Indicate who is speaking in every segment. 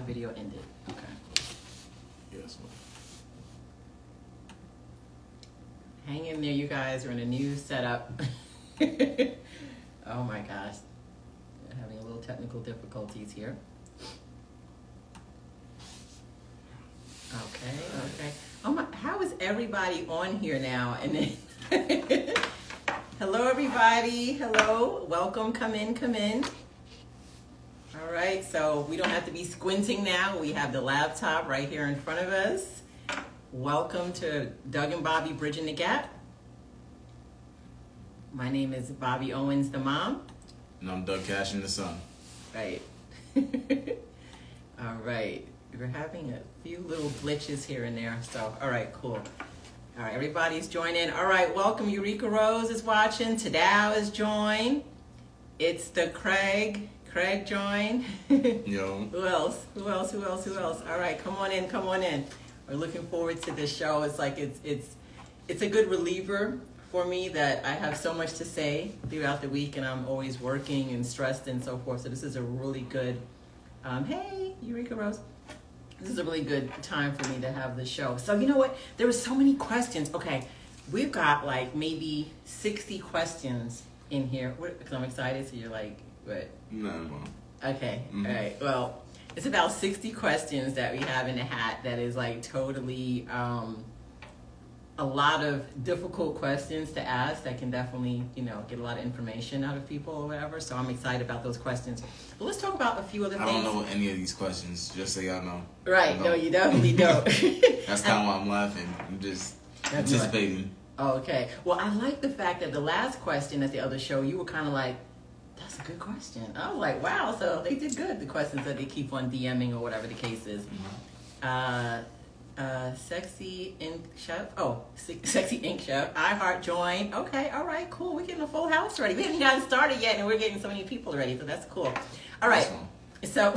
Speaker 1: live video ended. Okay.
Speaker 2: Yes.
Speaker 1: Hang in there, you guys. We're in a new setup. oh my gosh. We're having a little technical difficulties here. Okay, okay. Oh my, how is everybody on here now? And then, hello everybody. Hello, welcome. Come in, come in. All right, so we don't have to be squinting now. We have the laptop right here in front of us. Welcome to Doug and Bobby Bridging the Gap. My name is Bobby Owens, the mom.
Speaker 2: And I'm Doug Cash in the son.
Speaker 1: Right. all right. We're having a few little glitches here and there. So, all right, cool. All right, everybody's joining. All right, welcome. Eureka Rose is watching. Tadao is joined. It's the Craig. Craig joined.
Speaker 2: Yo.
Speaker 1: Who else? Who else? Who else? Who else? All right, come on in. Come on in. We're looking forward to this show. It's like it's it's it's a good reliever for me that I have so much to say throughout the week, and I'm always working and stressed and so forth. So this is a really good. Um, hey, Eureka Rose. This is a really good time for me to have the show. So you know what? There were so many questions. Okay, we've got like maybe sixty questions in here. Because I'm excited. So you're like, what?
Speaker 2: No.
Speaker 1: Okay.
Speaker 2: Mhm.
Speaker 1: All right. Well, it's about 60 questions that we have in the hat that is like totally um, a lot of difficult questions to ask that can definitely, you know, get a lot of information out of people or whatever. So I'm excited about those questions. But let's talk about a few other
Speaker 2: I
Speaker 1: things.
Speaker 2: don't know any of these questions, just so y'all know.
Speaker 1: Right.
Speaker 2: No.
Speaker 1: You definitely don't.
Speaker 2: That's kind of why I'm laughing. I'm just
Speaker 1: That's
Speaker 2: anticipating.
Speaker 1: Oh, okay. Well, I like the fact that the last question at the other show, you were kind of like, that's a good question. I was like, wow, so they did good, the questions that they keep on DMing or whatever the case is. Uh, uh, sexy ink chef. Oh, se- sexy ink chef. I heart join. Okay, all right, cool. We're getting a full house ready. We haven't gotten started yet, and we're getting so many people ready, so that's cool. All right. So,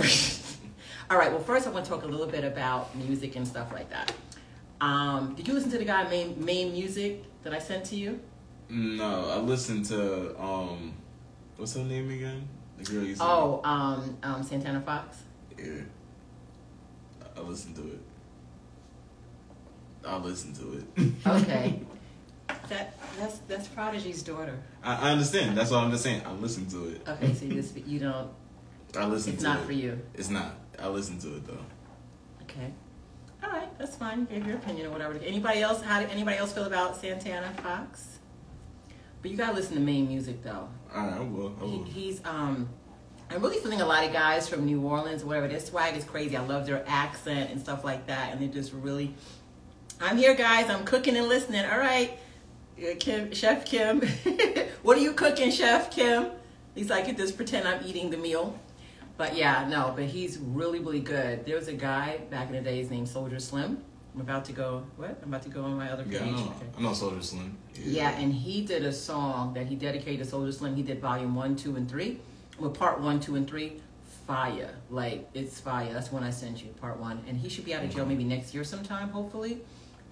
Speaker 1: all right. Well, first, I want to talk a little bit about music and stuff like that. Um, did you listen to the guy main main music that I sent to you?
Speaker 2: No, I listened to um, what's her name again? The girl you said.
Speaker 1: Oh, um, um, Santana Fox.
Speaker 2: yeah. I I listened to it. I'll listen to it.
Speaker 1: Okay. that that's that's Prodigy's daughter.
Speaker 2: I, I understand. That's what I'm just saying. I listened to it.
Speaker 1: Okay, so you just you don't.
Speaker 2: I listened to it.
Speaker 1: It's
Speaker 2: to
Speaker 1: not
Speaker 2: it.
Speaker 1: for you.
Speaker 2: It's not. I listened to it though.
Speaker 1: Okay. All right, that's fine. You gave your opinion or whatever. Anybody else? How did anybody else feel about Santana Fox? But you gotta listen to main music though.
Speaker 2: I will. I
Speaker 1: He, he's um. I'm really feeling a lot of guys from New Orleans or whatever. Their swag is crazy. I love their accent and stuff like that, and they're just really. I'm here, guys. I'm cooking and listening. All right, Uh, Kim, Chef Kim. what are you cooking, Chef Kim? At least I could just pretend I'm eating the meal. But yeah, no, but he's really, really good. There was a guy back in the days named Soulja Slim. I'm about to go. What? I'm about to go on my other page.
Speaker 2: Yeah, I know.
Speaker 1: Okay.
Speaker 2: I know Soulja Slim.
Speaker 1: Yeah, and he did a song that he dedicated to Soulja Slim. He did volume one, two, and three. Well, part one, two, and three, fire. Like it's fire. That's when I sent you part one, and he should be out of jail maybe next year sometime, hopefully.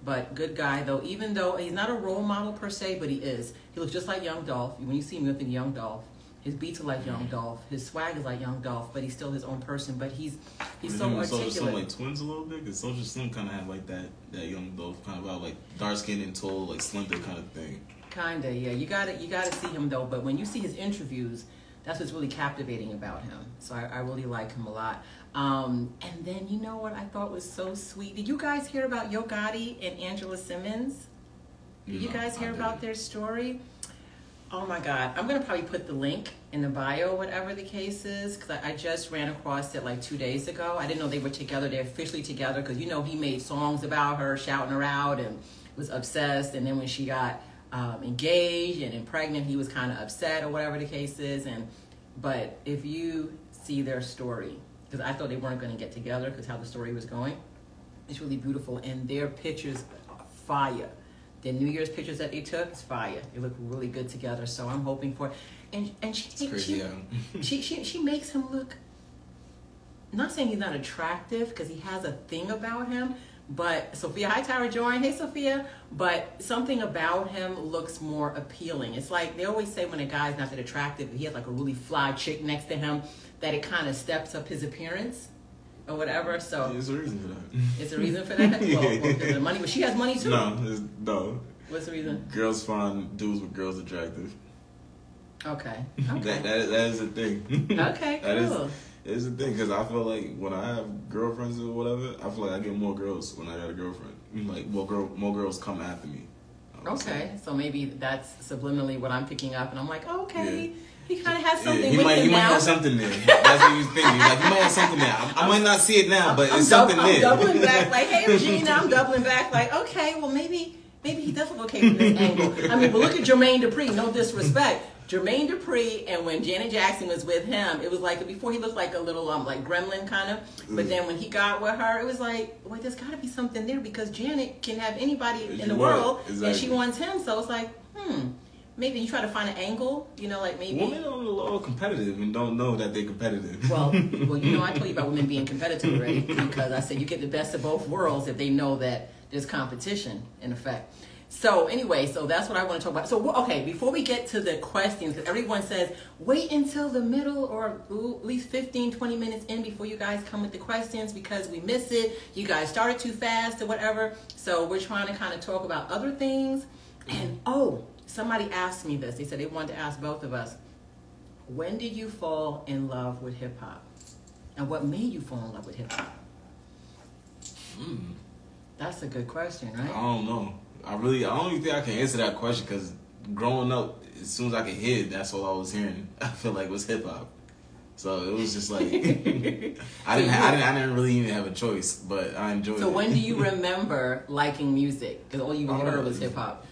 Speaker 1: But good guy though. Even though he's not a role model per se, but he is. He looks just like Young Dolph. When you see him, you think Young Dolph. His beats are like Young Dolph. His swag is like Young Dolph, but he's still his own person. But he's he's so
Speaker 2: and
Speaker 1: Soulja.
Speaker 2: Slim like twins a little bit because Soulja Slim kind of had like that that young Dolph kind of like dark skin and tall like slender kind of thing.
Speaker 1: Kinda, yeah. You gotta you gotta see him though. But when you see his interviews, that's what's really captivating about him. So I, I really like him a lot. Um, and then you know what I thought was so sweet. Did you guys hear about Yo Gotti and Angela Simmons? Did you guys hear about their story? Oh my God! I'm gonna probably put the link in the bio, whatever the case is, because I, just ran across it like two days ago. I didn't know they were together. They're officially together because you know he made songs about her, shouting her out, and was obsessed. And then when she got um, engaged and, and pregnant, he was kind of upset or whatever the case is. And but if you see their story, because I thought they weren't going to get together because how the story was going, it's really beautiful, and their pictures fire. The New Year's pictures that they took is fire. They look really good together. So I'm hoping for, and and she
Speaker 2: It's crazy.
Speaker 1: she, she she she makes him look. Not saying he's not attractive because he has a thing about him, but Sophia hi Tyra joined. Hey Sophia, but something about him looks more appealing. It's like they always say when a guy's not that attractive, he has like a really fly chick next to him, that it kind of steps up his appearance or or whatever. So
Speaker 2: There's a reason for that.
Speaker 1: it's a reason for that. Well, well, because of the money, but she has money too.
Speaker 2: No, it's, no.
Speaker 1: What's the reason?
Speaker 2: Girls find dudes with girls attractive.
Speaker 1: Okay. Okay.
Speaker 2: that, that is a thing.
Speaker 1: Okay.
Speaker 2: That is-
Speaker 1: Cool.
Speaker 2: It's the thing because I feel like when I have girlfriends or whatever, I feel like I get more girls when I got a girlfriend. Mm-hmm. Like more girl, more girls come after me. I would say.
Speaker 1: Okay, so maybe that's subliminally what I'm picking up, and I'm like, okay,
Speaker 2: Yeah.
Speaker 1: he kind of has
Speaker 2: Yeah,
Speaker 1: something
Speaker 2: he
Speaker 1: with
Speaker 2: might,
Speaker 1: him
Speaker 2: he might
Speaker 1: now.
Speaker 2: have something there. That's what you think. Like he might have something there. I, I might not see it now, but
Speaker 1: I'm,
Speaker 2: it's
Speaker 1: dub-
Speaker 2: something
Speaker 1: I'm
Speaker 2: there.
Speaker 1: doubling back, like, hey, Regina, I'm doubling back, like, okay, well, maybe, maybe he does look okay from this angle. I mean, but look at Jermaine Dupri. No disrespect, Jermaine Dupri, and when Janet Jackson was with him, it was like before he looked like a little um like gremlin kind of, but
Speaker 2: Mm.
Speaker 1: then when he got with her, it was like, well, there's got to be something there because Janet can have anybody in the
Speaker 2: was,
Speaker 1: world, and she wants him. So it's like, hmm. Maybe you try to find an angle, you know, like maybe.
Speaker 2: Women are a little competitive and don't know that they're competitive.
Speaker 1: Well, well, you know, I told you about women being competitive already because I said you get the best of both worlds if they know that there's competition in effect. So anyway, so that's what I want to talk about. So okay, before we get to the questions, because everyone says wait until the middle or ooh, at least 15, 20 minutes in before you guys come with the questions because we miss it. You guys started too fast or whatever. So we're trying to kind of talk about other things. And oh, somebody asked me this. They said they wanted to ask both of us. When did you fall in love with hip hop? And what made you fall in love with hip hop?
Speaker 2: Mm,
Speaker 1: That's a good question, right?
Speaker 2: I don't know. I really, I don't even think I can answer that question because growing up, as soon as I could hear that's all I was hearing. I feel like was hip hop. So it was just like I didn't, I didn't, I didn't really even have a choice, but I enjoyed it.
Speaker 1: So
Speaker 2: it.
Speaker 1: when do you remember liking music? Because all you heard was uh, hip hop.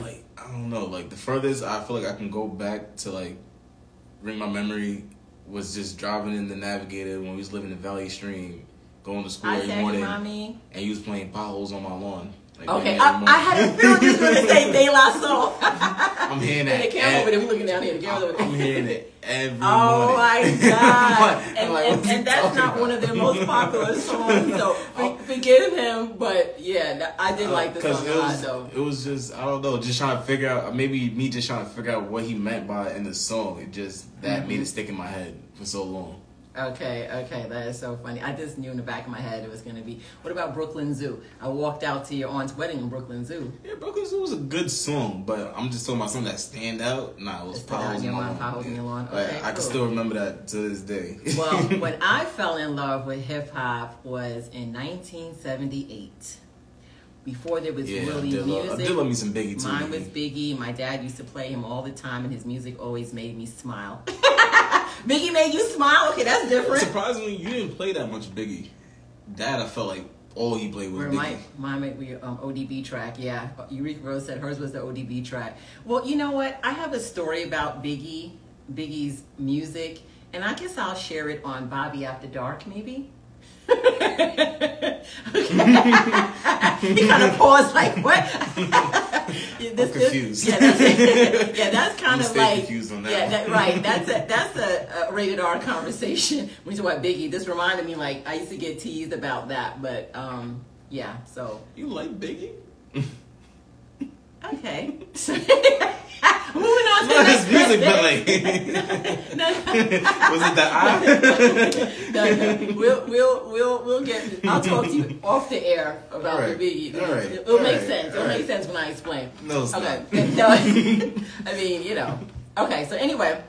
Speaker 2: like I don't know, like the furthest I feel like I can go back to like bring my memory was just driving in the Navigator when we was living in Valley Stream, going to school
Speaker 1: I
Speaker 2: every morning,
Speaker 1: mommy.
Speaker 2: and you was playing potholes on my lawn. Like,
Speaker 1: Okay, I. I had a feeling you was going to say De La Soul.
Speaker 2: I'm hearing
Speaker 1: And
Speaker 2: that.
Speaker 1: the camera over there, we looking down here. The camera's over there.
Speaker 2: I'm hearing it every
Speaker 1: Oh
Speaker 2: morning.
Speaker 1: my god! And,
Speaker 2: like,
Speaker 1: and, and that's not
Speaker 2: about?
Speaker 1: one of their most popular songs, so for, forgive him. But yeah, I did like the song
Speaker 2: Uh, it
Speaker 1: a lot
Speaker 2: was,
Speaker 1: though.
Speaker 2: it was just I don't know, just trying to figure out maybe me just trying to figure out what he meant by it in the song. It just that
Speaker 1: Mm-hmm.
Speaker 2: made it stick in my head for so long.
Speaker 1: Okay, okay, that is so funny. I just knew in the back of my head it was going to be. What about Brooklyn Zoo? I walked out to your aunt's wedding in Brooklyn Zoo.
Speaker 2: Yeah, Brooklyn Zoo was a good song, but I'm just talking about something that stand out. Nah, it was
Speaker 1: Stand Out
Speaker 2: Potholes
Speaker 1: in Your Lawn,
Speaker 2: Lawn.
Speaker 1: Potholes in Your Lawn.
Speaker 2: Like, I can
Speaker 1: cool.
Speaker 2: still remember that to this day.
Speaker 1: Well, when I fell in love with hip hop was in 1978. Before there was
Speaker 2: yeah,
Speaker 1: really
Speaker 2: did, love, I
Speaker 1: music.
Speaker 2: did love me some Biggie too.
Speaker 1: Mine was Biggie. My dad used to play him all the time, and his music always made me smile. Biggie made you smile? Okay, that's different.
Speaker 2: Surprisingly, you didn't play that much Biggie. That I felt like all he played was
Speaker 1: Where
Speaker 2: Biggie.
Speaker 1: my mine might be um, ODB track, yeah. Eureka Rose said hers was the ODB track. Well, you know what? I have a story about Biggie, Biggie's music, and I guess I'll share it on Bobby After Dark, maybe. he kind of paused, like what? Yeah, this- this-
Speaker 2: confused.
Speaker 1: yeah, that's, yeah, that's kind
Speaker 2: I'm
Speaker 1: of like
Speaker 2: confused on that
Speaker 1: yeah, that, right. That's a that's a, a rated R conversation. When you talk about Biggie, this reminded me like I used to get teased about that, but um, yeah. So
Speaker 2: You like Biggie?
Speaker 1: Okay, so, moving on to the
Speaker 2: Not
Speaker 1: next
Speaker 2: his music, but like,
Speaker 1: no,
Speaker 2: was it the eye?
Speaker 1: no, no. We'll we'll we'll we'll get. I'll talk to you off the air about
Speaker 2: All right.
Speaker 1: the Biggie.
Speaker 2: All right.
Speaker 1: It'll
Speaker 2: All
Speaker 1: make
Speaker 2: right.
Speaker 1: sense. It'll
Speaker 2: All
Speaker 1: make
Speaker 2: right.
Speaker 1: sense when I explain.
Speaker 2: No, it's
Speaker 1: Okay.
Speaker 2: not.
Speaker 1: No, I mean, you know. Okay, so anyway,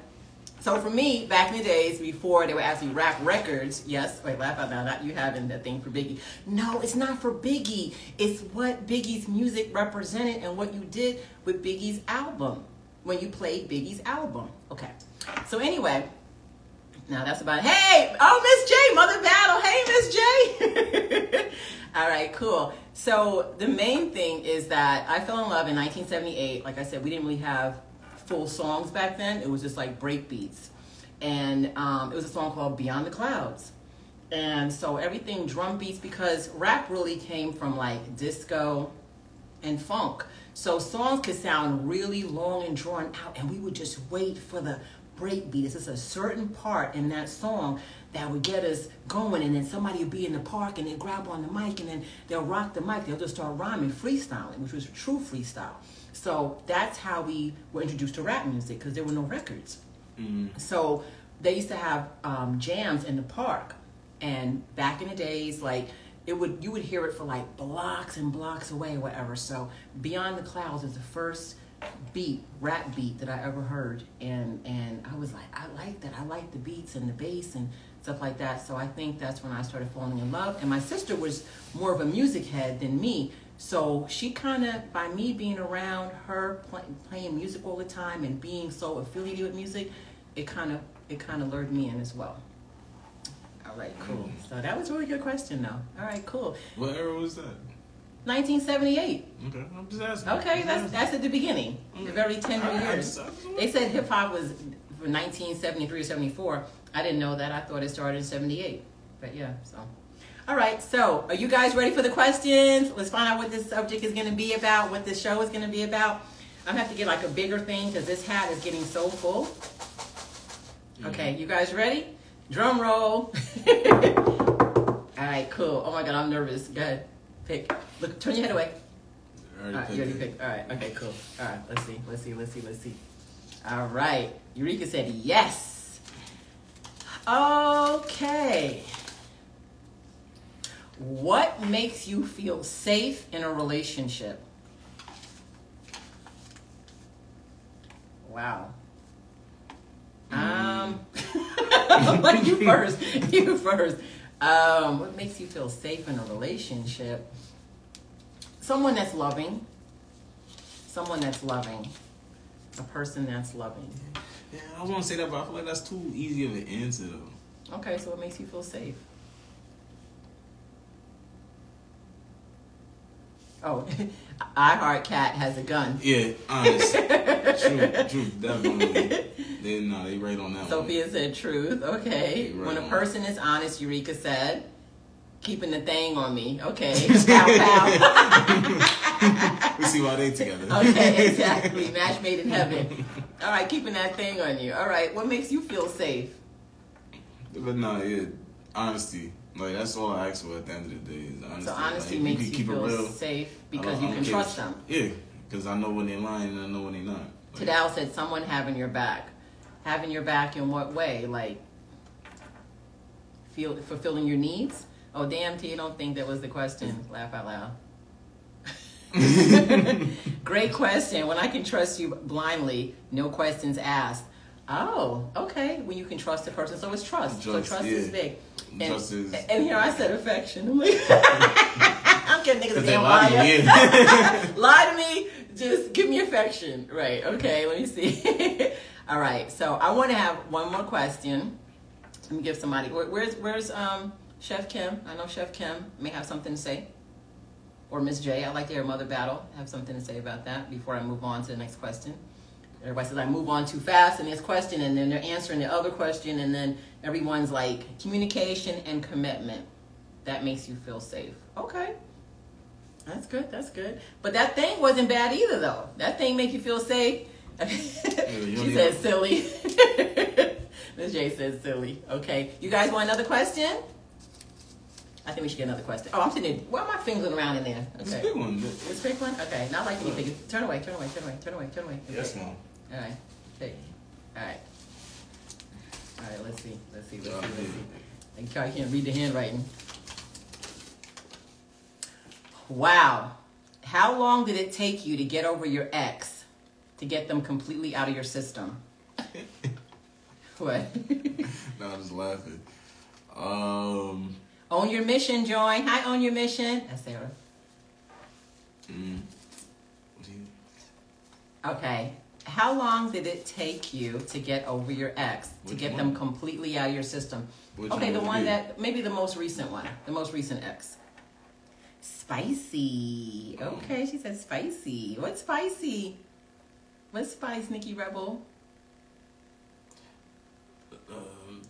Speaker 1: so for me, back in the days before they were asking rap records, yes, wait, laugh out loud, not you having that thing for Biggie. No, it's not for Biggie. It's what Biggie's music represented and what you did with Biggie's album when you played Biggie's album. Okay. So anyway, now that's about Hey, oh Miss J, Mother Battle. Hey, Miss J. All right, cool. So the main thing is that I fell in love in 1978. Like I said, we didn't really have full songs back then. It was just like break beats, and um, it was a song called Beyond the Clouds. And so everything drum beats because rap really came from like disco and funk. So songs could sound really long and drawn out, and we would just wait for the break beat. It's just a certain part in that song that would get us going, and then somebody would be in the park and they'd grab on the mic and then they'll rock the mic. They'll just start rhyming, freestyling, which was true freestyle. So that's how we were introduced to rap music because there were no records.
Speaker 2: Mm.
Speaker 1: So they used to have um, jams in the park, And back in the days, like it would you would hear it for like blocks and blocks away, whatever. So Beyond the Clouds is the first beat, rap beat that I ever heard, and and I was like, I like that. I like the beats and the bass and stuff like that. So I think that's when I started falling in love. And my sister was more of a music head than me. So she kind of, by me being around her play, playing music all the time and being so affiliated with music, it kind of it kind of lured me in as well. All right, cool. Mm-hmm. So that was a really good question, though. All right, cool.
Speaker 2: What era was that?
Speaker 1: 1978.
Speaker 2: Okay, I'm just asking.
Speaker 1: Okay, that's that's at the beginning, the mm-hmm. very tender
Speaker 2: I- I
Speaker 1: years.
Speaker 2: just- I
Speaker 1: They said hip hop was from 1973 to 74. I didn't know that. I thought it started in 78. But yeah, so. All right, so are you guys ready for the questions? Let's find out what this subject is going to be about, what this show is going to be about. I'm going to have to get like a bigger thing because this hat is getting so full. Okay, you guys ready? Drum roll. All right, cool. Oh my God, I'm nervous. Go ahead. Pick. Look, turn your head away. All right, you already picked. All right, okay, cool. All right, let's see, let's see, let's see, let's see. All right, Eureka said yes. Okay. What makes you feel safe in a relationship? Wow. Um, like you first. You first. Um, what makes you feel safe in a relationship? Someone that's loving. Someone that's loving. A person that's loving.
Speaker 2: Yeah, I was gonna say that, but I feel like that's too easy of an answer though.
Speaker 1: Okay, so what makes you feel safe? Oh, I Heart Cat has a gun.
Speaker 2: Yeah, honest. true, true, definitely. They no, they right on that one.
Speaker 1: Sophia said truth. Okay.
Speaker 2: Right
Speaker 1: when a
Speaker 2: on.
Speaker 1: person is honest, Eureka said, keeping the thing on me. Okay. Pow pow.
Speaker 2: we see why they together.
Speaker 1: okay, exactly. Match made in heaven. All right, keeping that thing on you. All right, what makes you feel safe?
Speaker 2: But no, yeah, honesty. Like that's all I ask for at the end of the day is honesty.
Speaker 1: So honesty
Speaker 2: like,
Speaker 1: makes you
Speaker 2: keep it
Speaker 1: feel
Speaker 2: real.
Speaker 1: safe because you can trust them.
Speaker 2: Yeah, because I know when they're lying and I know when they're not. Like,
Speaker 1: Tadal said someone having your back. Having your back in what way? Like feel fulfilling your needs? Oh damn T, you don't think that was the question. Laugh out loud. Great question. When I can trust you blindly, no questions asked. Oh, okay. When you can trust a person, so it's trust. so
Speaker 2: Trust,
Speaker 1: trust is big. And,
Speaker 2: Trust is-
Speaker 1: and here I said affection. I'm getting niggas damn
Speaker 2: lie to.
Speaker 1: Lie to me. Just give me affection. Right. Okay. Let me see. All right. So I want to have one more question. Let me give somebody. Where, where's Where's um Chef Kim? I know Chef Kim may have something to say. Or Miss J. I'd like to hear Mother Battle have something to say about that before I move on to the next question. Everybody says I move on too fast in this question, and then they're answering the other question, and then everyone's like communication and commitment. That makes you feel safe. Okay. That's good. That's good. But that thing wasn't bad either, though. That thing make you feel safe. she said silly. Miss J says silly. Okay. You guys want another question? I think we should get another question. Oh, I'm sitting. Why am I fingering around in there?
Speaker 2: It's a
Speaker 1: Okay.
Speaker 2: big one.
Speaker 1: This big one? Okay. Not like you figure. Turn away. Turn away. Turn away. Turn away. Turn away. Okay.
Speaker 2: Yes, mom.
Speaker 1: All right. Take. All right. All right. Let's see. Let's see. Let's see. Let's see.
Speaker 2: yeah.
Speaker 1: And Carl can't read the handwriting. Wow. How long did it take you to get over your ex to get them completely out of your system? what?
Speaker 2: No, I'm just laughing. Um,
Speaker 1: own your mission, join. Hi, own your mission. That's Sarah.
Speaker 2: mm?
Speaker 1: Okay. How long did it take you to get over your ex to get
Speaker 2: one?
Speaker 1: them completely out of your system?
Speaker 2: Which
Speaker 1: okay, the one that maybe the most recent one, the most recent ex. Spicy. Okay, she said spicy. What's spicy? What's spice, Nikki Rebel?
Speaker 2: Um,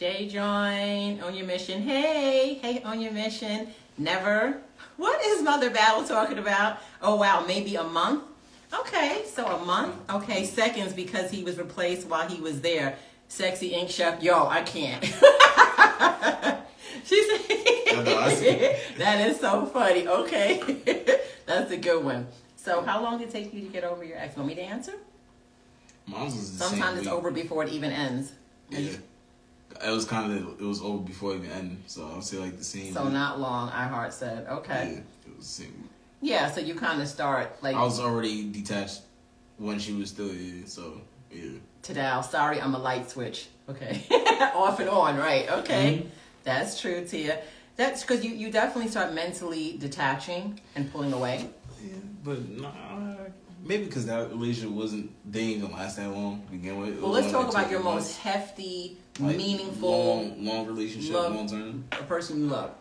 Speaker 1: Jay join on your mission. Hey, hey, on your mission. Never. What is Mother Battle talking about? Oh wow, maybe a month. Okay, so a month. Okay, seconds because he was replaced while he was there. Sexy ink chef. Yo, I can't. she
Speaker 2: I know, I see.
Speaker 1: said that is so funny. Okay, that's a good one. So, how long did it take you to get over your ex? Want me to answer?
Speaker 2: Mom's was the
Speaker 1: Sometimes it's
Speaker 2: week.
Speaker 1: over before it even ends.
Speaker 2: Yeah. It was kind of it was over before it even ended. So I'll say like the same.
Speaker 1: So not long. iHeart said, okay.
Speaker 2: Yeah, it was the same.
Speaker 1: Yeah. So you kind of start like
Speaker 2: I was already detached when she was still here. So yeah.
Speaker 1: Tadal, sorry, I'm a light switch. Okay. Off and on, right. Okay.
Speaker 2: Mhm.
Speaker 1: That's true, Tia. That's because you, you definitely start mentally detaching and pulling away.
Speaker 2: Yeah, but nah, maybe because that relationship wasn't they didn't even last that long to begin with. It
Speaker 1: Well, let's talk
Speaker 2: like
Speaker 1: about your
Speaker 2: months.
Speaker 1: most hefty,
Speaker 2: Like,
Speaker 1: meaningful,
Speaker 2: long, long relationship, long term.
Speaker 1: a person you love.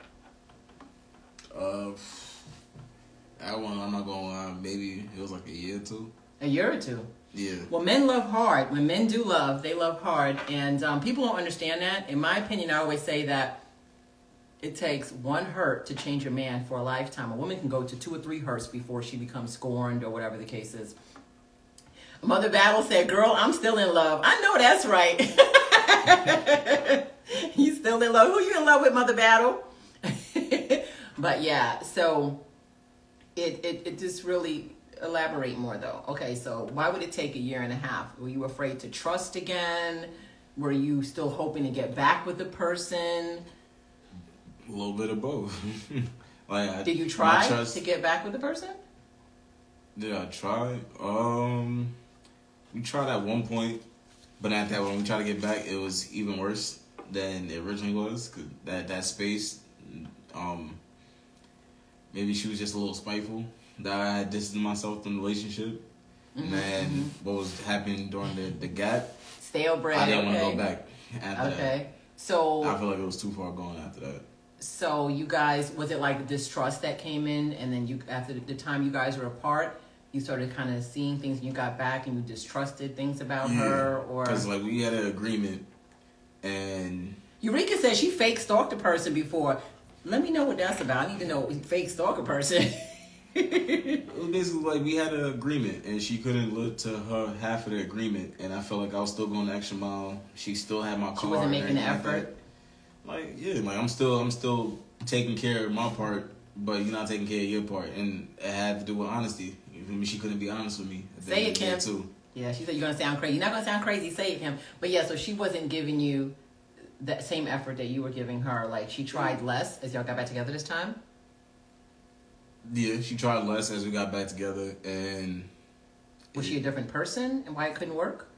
Speaker 2: Uh, that one I'm not gonna lie. Maybe it was like a year or two.
Speaker 1: A year or two.
Speaker 2: Yeah.
Speaker 1: Well, men love hard. When men do love, they love hard. And um, people don't understand that. In my opinion, I always say that it takes one hurt to change a man for a lifetime. A woman can go to two or three hurts before she becomes scorned or whatever the case is. Mother Battle said, Girl, I'm still in love. I know that's right. you still in love. Who you in love with, Mother Battle? but yeah, so it, it, it just really elaborate more though. Okay, so why would it take a year and a half? Were you afraid to trust again? Were you still hoping to get back with the person?
Speaker 2: A little bit of both. like, I,
Speaker 1: Did you try
Speaker 2: trust-
Speaker 1: to get back with the person?
Speaker 2: Did I try? Um, we tried at one point, but at that when we tried to get back, it was even worse than it originally was. Cause that that space, um, maybe she was just a little spiteful that I had distanced myself from the relationship.
Speaker 1: Mhm,
Speaker 2: And then
Speaker 1: mhm.
Speaker 2: what was happening during the the gap,
Speaker 1: Stale bread.
Speaker 2: I didn't
Speaker 1: okay.
Speaker 2: want to go back. After
Speaker 1: Okay. So
Speaker 2: I feel like it was too far going after that.
Speaker 1: So you guys was it like distrust that came in and then you after the, time you guys were apart you started kind of seeing things and you got back and you distrusted things about her or
Speaker 2: Because like we had an agreement, and
Speaker 1: Eureka said she fake stalked a person before. Let me know what that's about. I need to know fake stalk a person.
Speaker 2: It was basically like we had an agreement, and she couldn't live to her half of the agreement, and I felt like I was still going the extra mile. She still had my car.
Speaker 1: She wasn't making the effort.
Speaker 2: Like, yeah, like I'm still I'm still taking care of my part, but you're not taking care of your part, and it had to do with honesty. You feel me? She couldn't be honest with me.
Speaker 1: Say it, Kim.
Speaker 2: Too.
Speaker 1: Yeah, she said you're gonna sound crazy. You're not gonna sound crazy. Say it, Kim. But yeah, so she wasn't giving you that same effort that you were giving her. Like she tried less as y'all got back together this time.
Speaker 2: Yeah, she tried less as we got back together, and
Speaker 1: Was she a different person and why it couldn't work?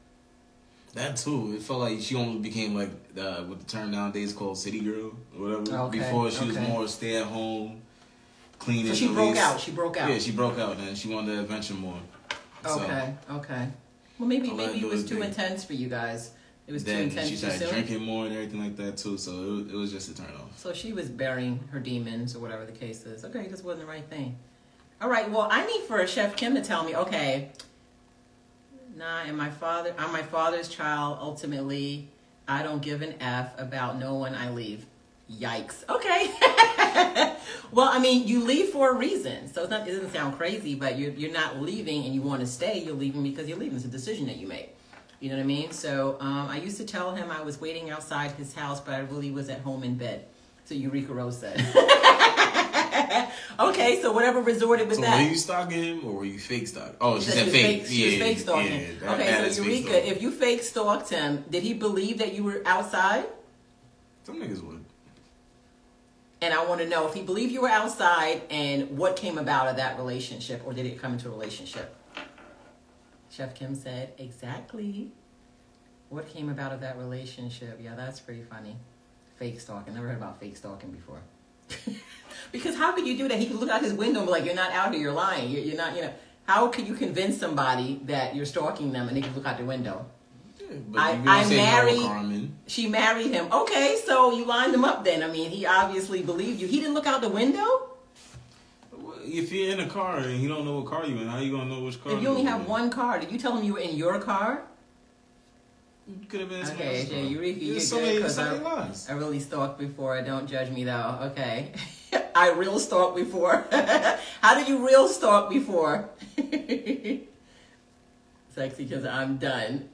Speaker 2: That too. It felt like she almost became like uh, what the term nowadays called city girl or whatever.
Speaker 1: Okay,
Speaker 2: Before she was more stay at home, cleaning.
Speaker 1: So she broke
Speaker 2: least.
Speaker 1: out. She broke out.
Speaker 2: Yeah, she broke out and she wanted to adventure more. So,
Speaker 1: Okay, okay. Well, maybe maybe it was too
Speaker 2: thing.
Speaker 1: intense for you guys. It was too
Speaker 2: then
Speaker 1: intense
Speaker 2: she
Speaker 1: too
Speaker 2: started drinking more and everything like that too. So it, was- it was just a turn off.
Speaker 1: So she was burying her demons or whatever the case is. Okay, this wasn't the right thing. All right, well, I need for Chef Kim to tell me, okay, nah, and my father, I'm my father's child. Ultimately, I don't give an F about no one I leave. Yikes. Okay. well, I mean, you leave for a reason. So not, it doesn't sound crazy, but you're, you're not leaving and you want to stay. You're leaving because you're leaving. It's a decision that you make. You know what I mean? So um, I used to tell him I was waiting outside his house, but I really was at home in bed. So Eureka Rose said. okay, so whatever resorted with
Speaker 2: So
Speaker 1: that.
Speaker 2: were you stalking him or were you fake stalking? Oh, she
Speaker 1: She
Speaker 2: said
Speaker 1: was
Speaker 2: fake.
Speaker 1: She was
Speaker 2: Yeah,
Speaker 1: fake stalking.
Speaker 2: yeah, that-
Speaker 1: okay,
Speaker 2: that
Speaker 1: so Eureka, if you fake stalked him, did he believe that you were outside?
Speaker 2: some niggas would.
Speaker 1: And I want to know if he believed you were outside and what came about of that relationship, or did it come into a relationship? Chef Kim said, exactly. What came about of that relationship? Yeah, that's pretty funny. Fake stalking. Never heard about fake stalking before. because how could you do that? He could look out his window and be like, "You're not out here. You're lying. You're, you're not. You know." How could you convince somebody that you're stalking them and they can look out their window?
Speaker 2: Yeah, but
Speaker 1: I- I married-
Speaker 2: Carmen.
Speaker 1: She married him. Okay, so you lined him up then. I mean, he obviously believed you. He didn't look out the window.
Speaker 2: If you're in a car and you don't know what car you're in, how you gonna know which car?
Speaker 1: If you only have
Speaker 2: in?
Speaker 1: one car, did you tell him you were in your car?
Speaker 2: You could have been.
Speaker 1: Okay, yeah,
Speaker 2: car.
Speaker 1: Eureka,
Speaker 2: There's
Speaker 1: you're
Speaker 2: so
Speaker 1: good,
Speaker 2: many, so many
Speaker 1: I'm-
Speaker 2: lies.
Speaker 1: I really stalked before. Don't judge me though. Okay. I real stalked before. How did you real stalk before? Sexy because I'm done.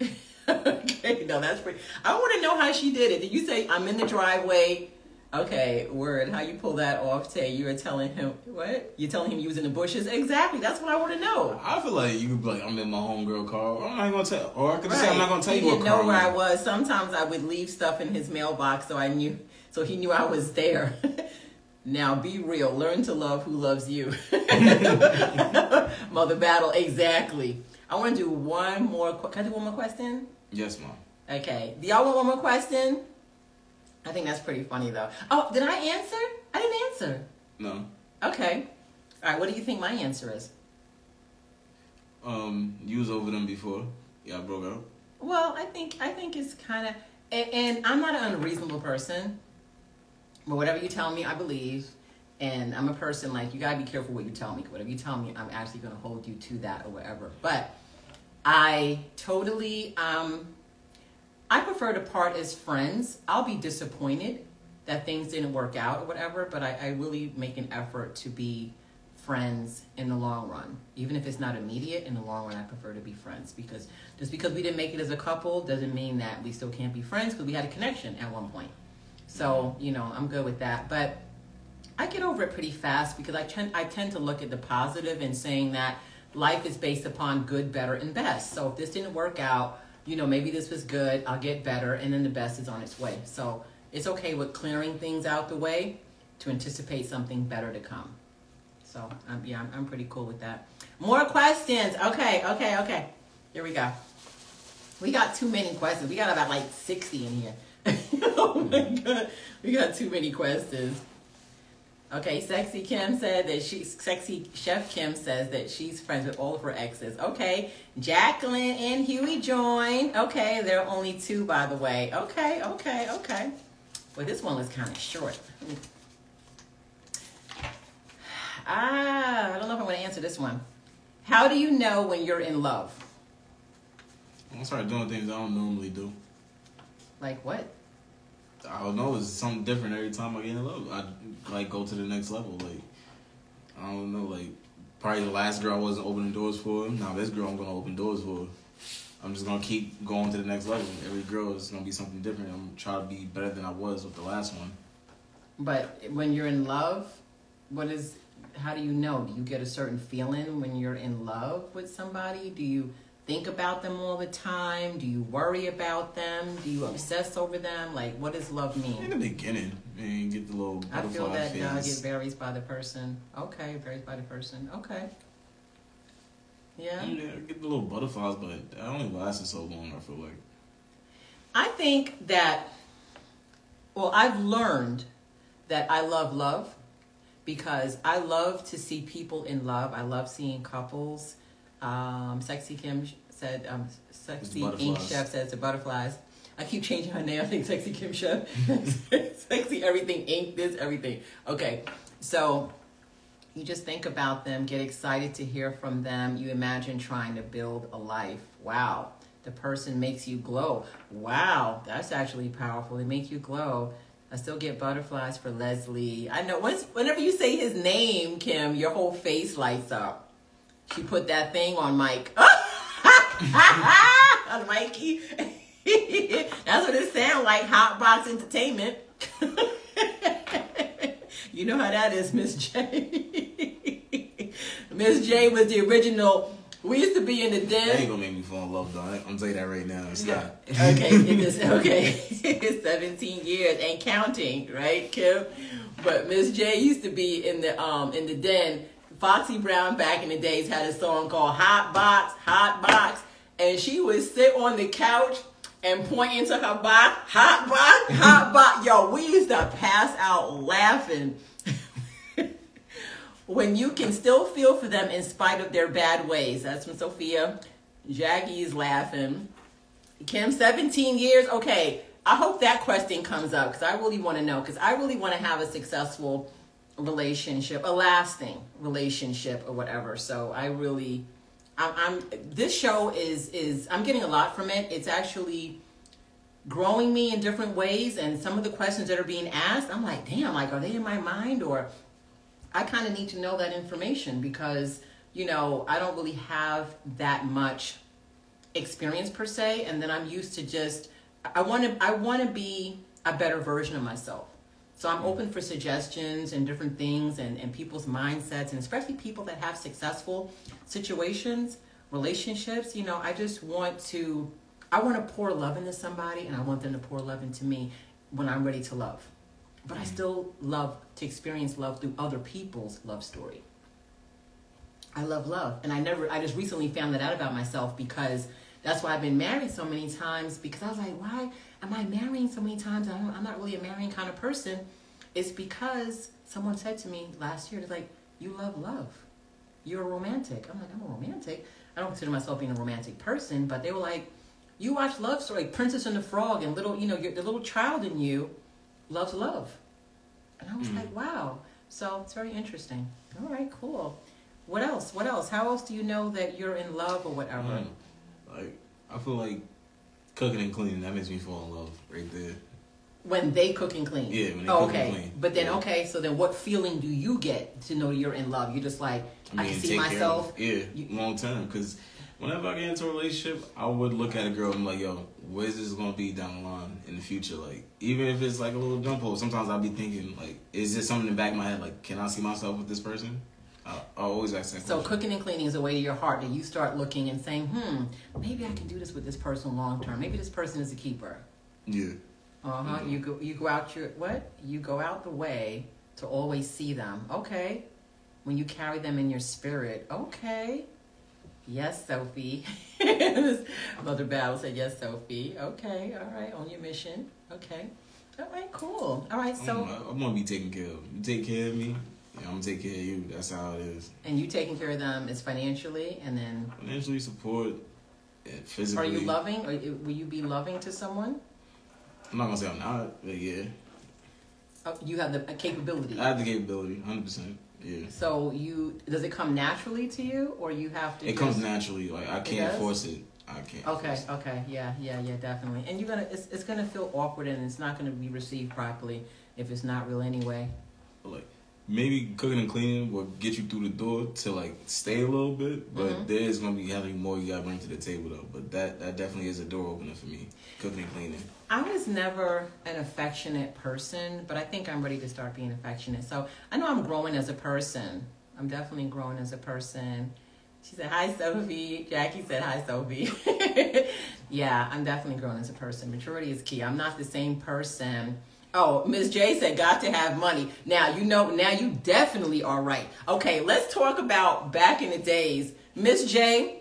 Speaker 1: okay, no, that's pretty. I want to know how she did it. Did you say I'm in the driveway? Okay, word. How you pull that off, Tay? You were telling him what? You're telling him you was in the bushes? Exactly. That's what I want to know.
Speaker 2: I feel like you could be like, I'm in my homegirl car. I'm not gonna tell, or I could just say I'm not gonna tell
Speaker 1: he
Speaker 2: you
Speaker 1: didn't know where I was. Sometimes I would leave stuff in his mailbox, so I knew, so he knew I was there. now be real. Learn to love who loves you. Mother battle. Exactly. I want to do one more. Can I do one more question?
Speaker 2: Yes, mom.
Speaker 1: Okay. Do y'all want one more question? I think that's pretty funny though. Oh, did I answer? I didn't answer.
Speaker 2: No.
Speaker 1: Okay. All right. What do you think my answer is?
Speaker 2: Um, you was over them before. Yeah, I broke up.
Speaker 1: Well, I think I think it's kind of, and, and I'm not an unreasonable person. But whatever you tell me, I believe. And I'm a person like you gotta be careful what you tell me. Whatever you tell me, I'm actually gonna hold you to that or whatever. But I totally, um, I prefer to part as friends. I'll be disappointed that things didn't work out or whatever, but I, I really make an effort to be friends in the long run. Even if it's not immediate, in the long run, I prefer to be friends because just because we didn't make it as a couple doesn't mean that we still can't be friends because we had a connection at one point. So, you know, I'm good with that. But I get over it pretty fast because I tend, I tend to look at the positive and saying that life is based upon good, better, and best. So if this didn't work out, you know, maybe this was good, I'll get better, and then the best is on its way. So it's okay with clearing things out the way to anticipate something better to come. So um, yeah, I'm, I'm pretty cool with that. More questions. Okay, okay, okay. Here we go. We got too many questions. We got about like 60 in here. oh my god, we got too many questions. Okay, Sexy Kim said that she, Sexy Chef Kim says that she's friends with all of her exes. Okay, Jacqueline and Huey joined. Okay, there are only two, by the way. Okay, okay, okay. Well, this one was kind of short. Ah, I don't know if I'm going to answer this one. How do you know when you're in love?
Speaker 2: I start doing things I don't normally do.
Speaker 1: Like what?
Speaker 2: I don't know. It's something different every time I get in love. I like go to the next level. Like I don't know. Like probably the last girl I wasn't opening doors for. Now this girl I'm gonna open doors for. I'm just gonna keep going to the next level. Every girl is gonna be something different. I'm trying to be better than I was with the last one.
Speaker 1: But when you're in love, what is? How do you know? Do you get a certain feeling when you're in love with somebody? Do you think about them all the time? Do you worry about them? Do you obsess over them? Like, what does love mean?
Speaker 2: In the beginning, and you get the little
Speaker 1: butterflies.
Speaker 2: I
Speaker 1: feel that uh,
Speaker 2: phase.
Speaker 1: it varies by the person. Okay, it varies by the person. Okay. Yeah.
Speaker 2: Yeah, get the little butterflies, but that only lasted so long. I feel like.
Speaker 1: I think that, well, I've learned that I love love because I love to see people in love. I love seeing couples. Um, Sexy Kim said, um, Sexy Ink. Chef says the butterflies. I keep changing her name. I think Sexy Kim Chef. Sexy everything, ink this, everything. Okay, so you just think about them, get excited to hear from them. You imagine trying to build a life. Wow, the person makes you glow. Wow, that's actually powerful. They make you glow. I still get butterflies for Leslie. I know once, whenever you say his name, Kim, your whole face lights up. She put that thing on Mike. on Mikey. That's what it sounds like. Hot box entertainment. you know how that is, Miss J. Miss J was the original. We used to be in the den.
Speaker 2: That ain't gonna make me fall in love though. I'm telling you that right now. It's
Speaker 1: Yeah.
Speaker 2: not.
Speaker 1: Okay, it is okay. 17 years and counting, right, Kim? But Miss J used to be in the um in the den. Foxy Brown back in the days had a song called Hot Box, Hot Box, and she would sit on the couch and point into her box, hot box, hot box. Yo, we used to pass out laughing when you can still feel for them in spite of their bad ways. That's from Sophia. Jackie is laughing. Kim, 17 years. Okay, I hope that question comes up because I really want to know because I really want to have a successful relationship, a lasting relationship or whatever. So I really, I'm, I'm this show is is I'm getting a lot from it. It's actually growing me in different ways and some of the questions that are being asked i'm like damn like are they in my mind or i kind of need to know that information because you know i don't really have that much experience per se and then i'm used to just i want to i want to be a better version of myself So I'm open for suggestions and different things and, and people's mindsets and especially people that have successful situations, relationships. You know, I just want to I want to pour love into somebody and I want them to pour love into me when I'm ready to love. But I mm-hmm. still love to experience love through other people's love story. I love love. And I never I just recently found that out about myself because that's why I've been married so many times because I was like, why am I marrying so many times? I'm, I'm not really a marrying kind of person. It's because someone said to me last year, they're like, you love love. You're a romantic. I'm like, I'm a romantic. I don't consider myself being a romantic person, but they were like, you watch love story, like Princess and the Frog, and little, you know, the little child in you loves love. And I was mm. like, wow. So it's very interesting. All right, cool. What else? What else? How else do you know that you're in love or whatever? Mm.
Speaker 2: Like, I feel like cooking and cleaning, that makes me fall in love right there.
Speaker 1: When they cook and clean.
Speaker 2: Yeah, when they
Speaker 1: oh,
Speaker 2: cook
Speaker 1: okay.
Speaker 2: and clean.
Speaker 1: But then,
Speaker 2: yeah.
Speaker 1: okay, so then what feeling do you get to know you're in love? You're just like, I, mean, I can see myself.
Speaker 2: Yeah, you, long term. Because whenever I get into a relationship, I would look at a girl and I'm like, yo, where's this gonna be down the line in the future? Like, even if it's like a little jump hole, sometimes I'll be thinking, like, is this something in the back of my head? Like, can I see myself with this person? I, always ask that
Speaker 1: So cooking and cleaning is a way to your heart that you start looking and saying, hmm, maybe I can do this with this person long term. Maybe this person is a keeper.
Speaker 2: Yeah.
Speaker 1: Uh huh. Mm-hmm. You go you go out your what? You go out the way to always see them. Okay. When you carry them in your spirit. Okay. Yes, Sophie. Mother Battle said, Yes, Sophie. Okay, all right, on your mission. Okay. All right, cool. All right, so.
Speaker 2: I'm, I'm gonna be taking care of You take care of me, yeah, I'm gonna take care of you. That's how it is.
Speaker 1: And you taking care of them is financially and then.
Speaker 2: Financially support, physically.
Speaker 1: Are you loving, or will you be loving to someone?
Speaker 2: I'm not gonna say I'm not, but yeah.
Speaker 1: Oh, you have the capability.
Speaker 2: I have the capability, 100%. Yeah.
Speaker 1: So you does it come naturally to you, or you have to?
Speaker 2: It just, comes naturally. Like I can't it force it. I can't.
Speaker 1: Okay. Okay. Yeah. Yeah. Yeah. Definitely. And you're gonna. It's, it's gonna feel awkward, and it's not gonna be received properly if it's not real anyway.
Speaker 2: Like maybe cooking and cleaning will get you through the door to like stay a little bit, but mm-hmm. there is gonna be having more you gotta bring to the table though. But that that definitely is a door opener for me, cooking and cleaning.
Speaker 1: I was never an affectionate person, but I think I'm ready to start being affectionate. So I know I'm growing as a person. I'm definitely growing as a person. She said, Hi, Sophie. Jackie said, Hi, Sophie. yeah, I'm definitely growing as a person. Maturity is key. I'm not the same person Oh, Miss J said, got to have money. Now, you know, now you definitely are right. Okay, let's talk about back in the days. Miss J,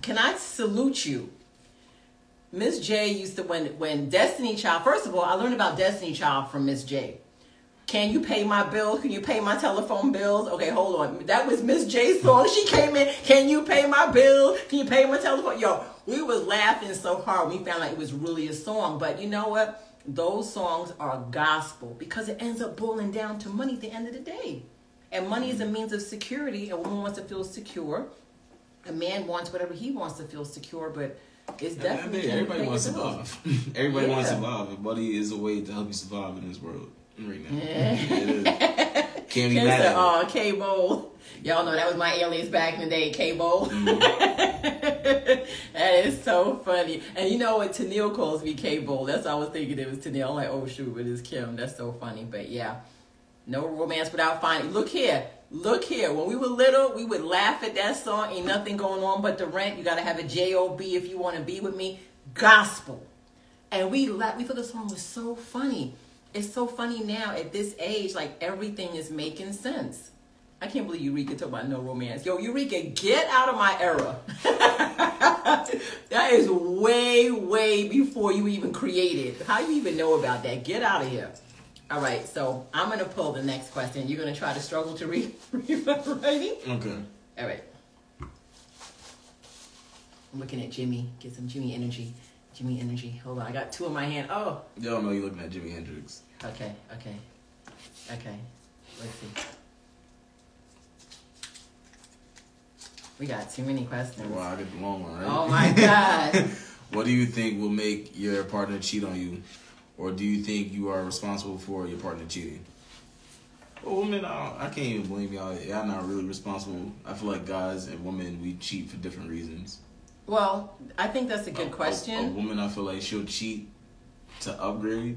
Speaker 1: can I salute you? Miss J used to, when, when Destiny Child, first of all, I learned about Destiny Child from Miss J. Can you pay my bills? Can you pay my telephone bills? Okay, hold on. That was Miss J's song. She came in. Can you pay my bill? Can you pay my telephone? Yo, we was laughing so hard. We found like it was really a song. But you know what? Those songs are gospel because it ends up boiling down to money at the end of the day. And money is a means of security. A woman wants to feel secure. A man wants whatever he wants to feel secure, but it's definitely
Speaker 2: everybody wants to survive. everybody yeah. wants to survive, and money is a way to help you survive in this world right now. Yeah. Can't be mad at
Speaker 1: uh, K-Bowl. Y'all know that was my alias back in the day, K-Bowl. Mm-hmm. that is so funny. And you know what? Tennille calls me K-Bowl. That's what I was thinking it was Tennille. I'm like, oh shoot, but it's Kim. That's so funny. But yeah, no romance without finding. Look here. Look here. When we were little, we would laugh at that song. Ain't nothing going on but the rent. You got to have a job if you want to be with me. Gospel. And we la- we thought the song was so funny. It's so funny now at this age, like everything is making sense. I can't believe Eureka talk about no romance. Yo, Eureka, get out of my era. that is way, way before you even created. How you even know about that? Get out of here. All right, so I'm gonna pull the next question. You're gonna try to struggle to read, read writing.
Speaker 2: Okay.
Speaker 1: All right. I'm looking at Jimmy. Get some Jimmy energy. Jimmy energy. Hold on, I got two in my hand. Oh.
Speaker 2: Y'all know you're looking at Jimi Hendrix.
Speaker 1: Okay. Okay. Okay. Let's see. We got too many questions.
Speaker 2: Wow, I get the long one, right?
Speaker 1: Oh my god.
Speaker 2: what do you think will make your partner cheat on you? Or do you think you are responsible for your partner cheating? Well, women, I, I can't even blame y'all. Y'all not really responsible. I feel like guys and women, we cheat for different reasons.
Speaker 1: Well, I think that's a good
Speaker 2: a,
Speaker 1: question.
Speaker 2: A, a woman, I feel like she'll cheat to upgrade,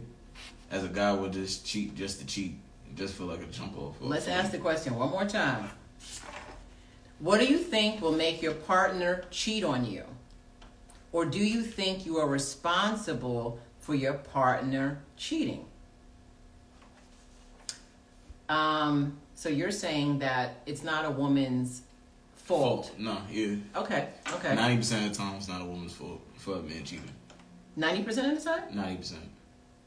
Speaker 2: as a guy would just cheat just to cheat, just feel like a jump off.
Speaker 1: Let's ask the question one more time. What do you think will make your partner cheat on you? Or do you think you are responsible for your partner cheating? Um, so you're saying that it's not a woman's fault.
Speaker 2: Fault. No, yeah.
Speaker 1: Okay, okay.
Speaker 2: Ninety percent of the time, it's not a woman's fault for a man cheating.
Speaker 1: 90% of the time?
Speaker 2: Ninety percent.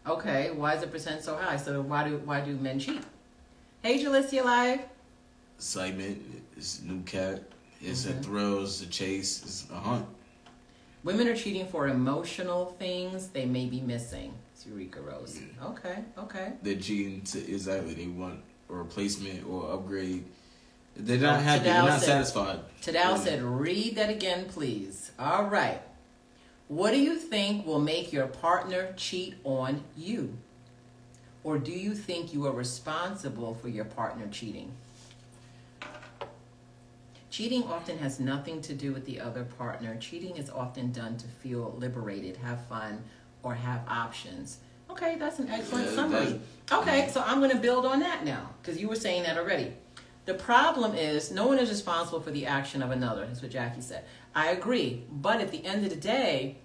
Speaker 1: Okay, why is the percent so high? So why do why do men cheat? Hey, Jalicia Live.
Speaker 2: Excitement. It's new cat. It's
Speaker 1: Mhm.
Speaker 2: a thrill. It's a chase. It's a hunt.
Speaker 1: Women are cheating for emotional things they may be missing. It's Eureka Rose.
Speaker 2: Yeah.
Speaker 1: Okay, okay.
Speaker 2: They're cheating to exactly they want a replacement or upgrade. Uh, They're
Speaker 1: Oh,
Speaker 2: not happy. They're not
Speaker 1: said-
Speaker 2: satisfied.
Speaker 1: Tadal
Speaker 2: Yeah.
Speaker 1: said, read that again, please. All right. What do you think will make your partner cheat on you? Or do you think you are responsible for your partner cheating? Cheating often has nothing to do with the other partner. Cheating is often done to feel liberated, have fun, or have options. Okay, that's an excellent
Speaker 2: Yeah,
Speaker 1: summary. Okay, so I'm going to build on that now because you were saying that already. The problem is no one is responsible for the action of another. That's what Jackie said. I agree. But at the end of the day,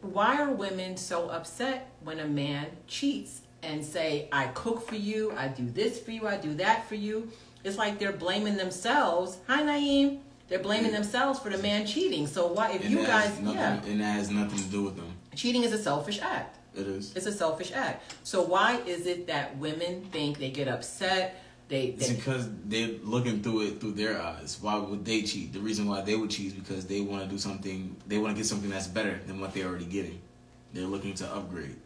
Speaker 1: why are women so upset when a man cheats and say, I cook for you, I do this for you, I do that for you? It's like they're blaming themselves. Hi, Naeem. They're blaming
Speaker 2: Yeah.
Speaker 1: themselves for the man cheating. So why, if
Speaker 2: And
Speaker 1: you guys,
Speaker 2: nothing,
Speaker 1: yeah,
Speaker 2: and that has nothing to do with them.
Speaker 1: cheating is a selfish act.
Speaker 2: It is.
Speaker 1: It's a selfish act. So why is it that women think they get upset? They,
Speaker 2: It's because they're looking through it through their eyes. Why would they cheat? The reason why they would cheat is because they want to do something. They want to get something that's better than what they're already getting. They're looking to upgrade.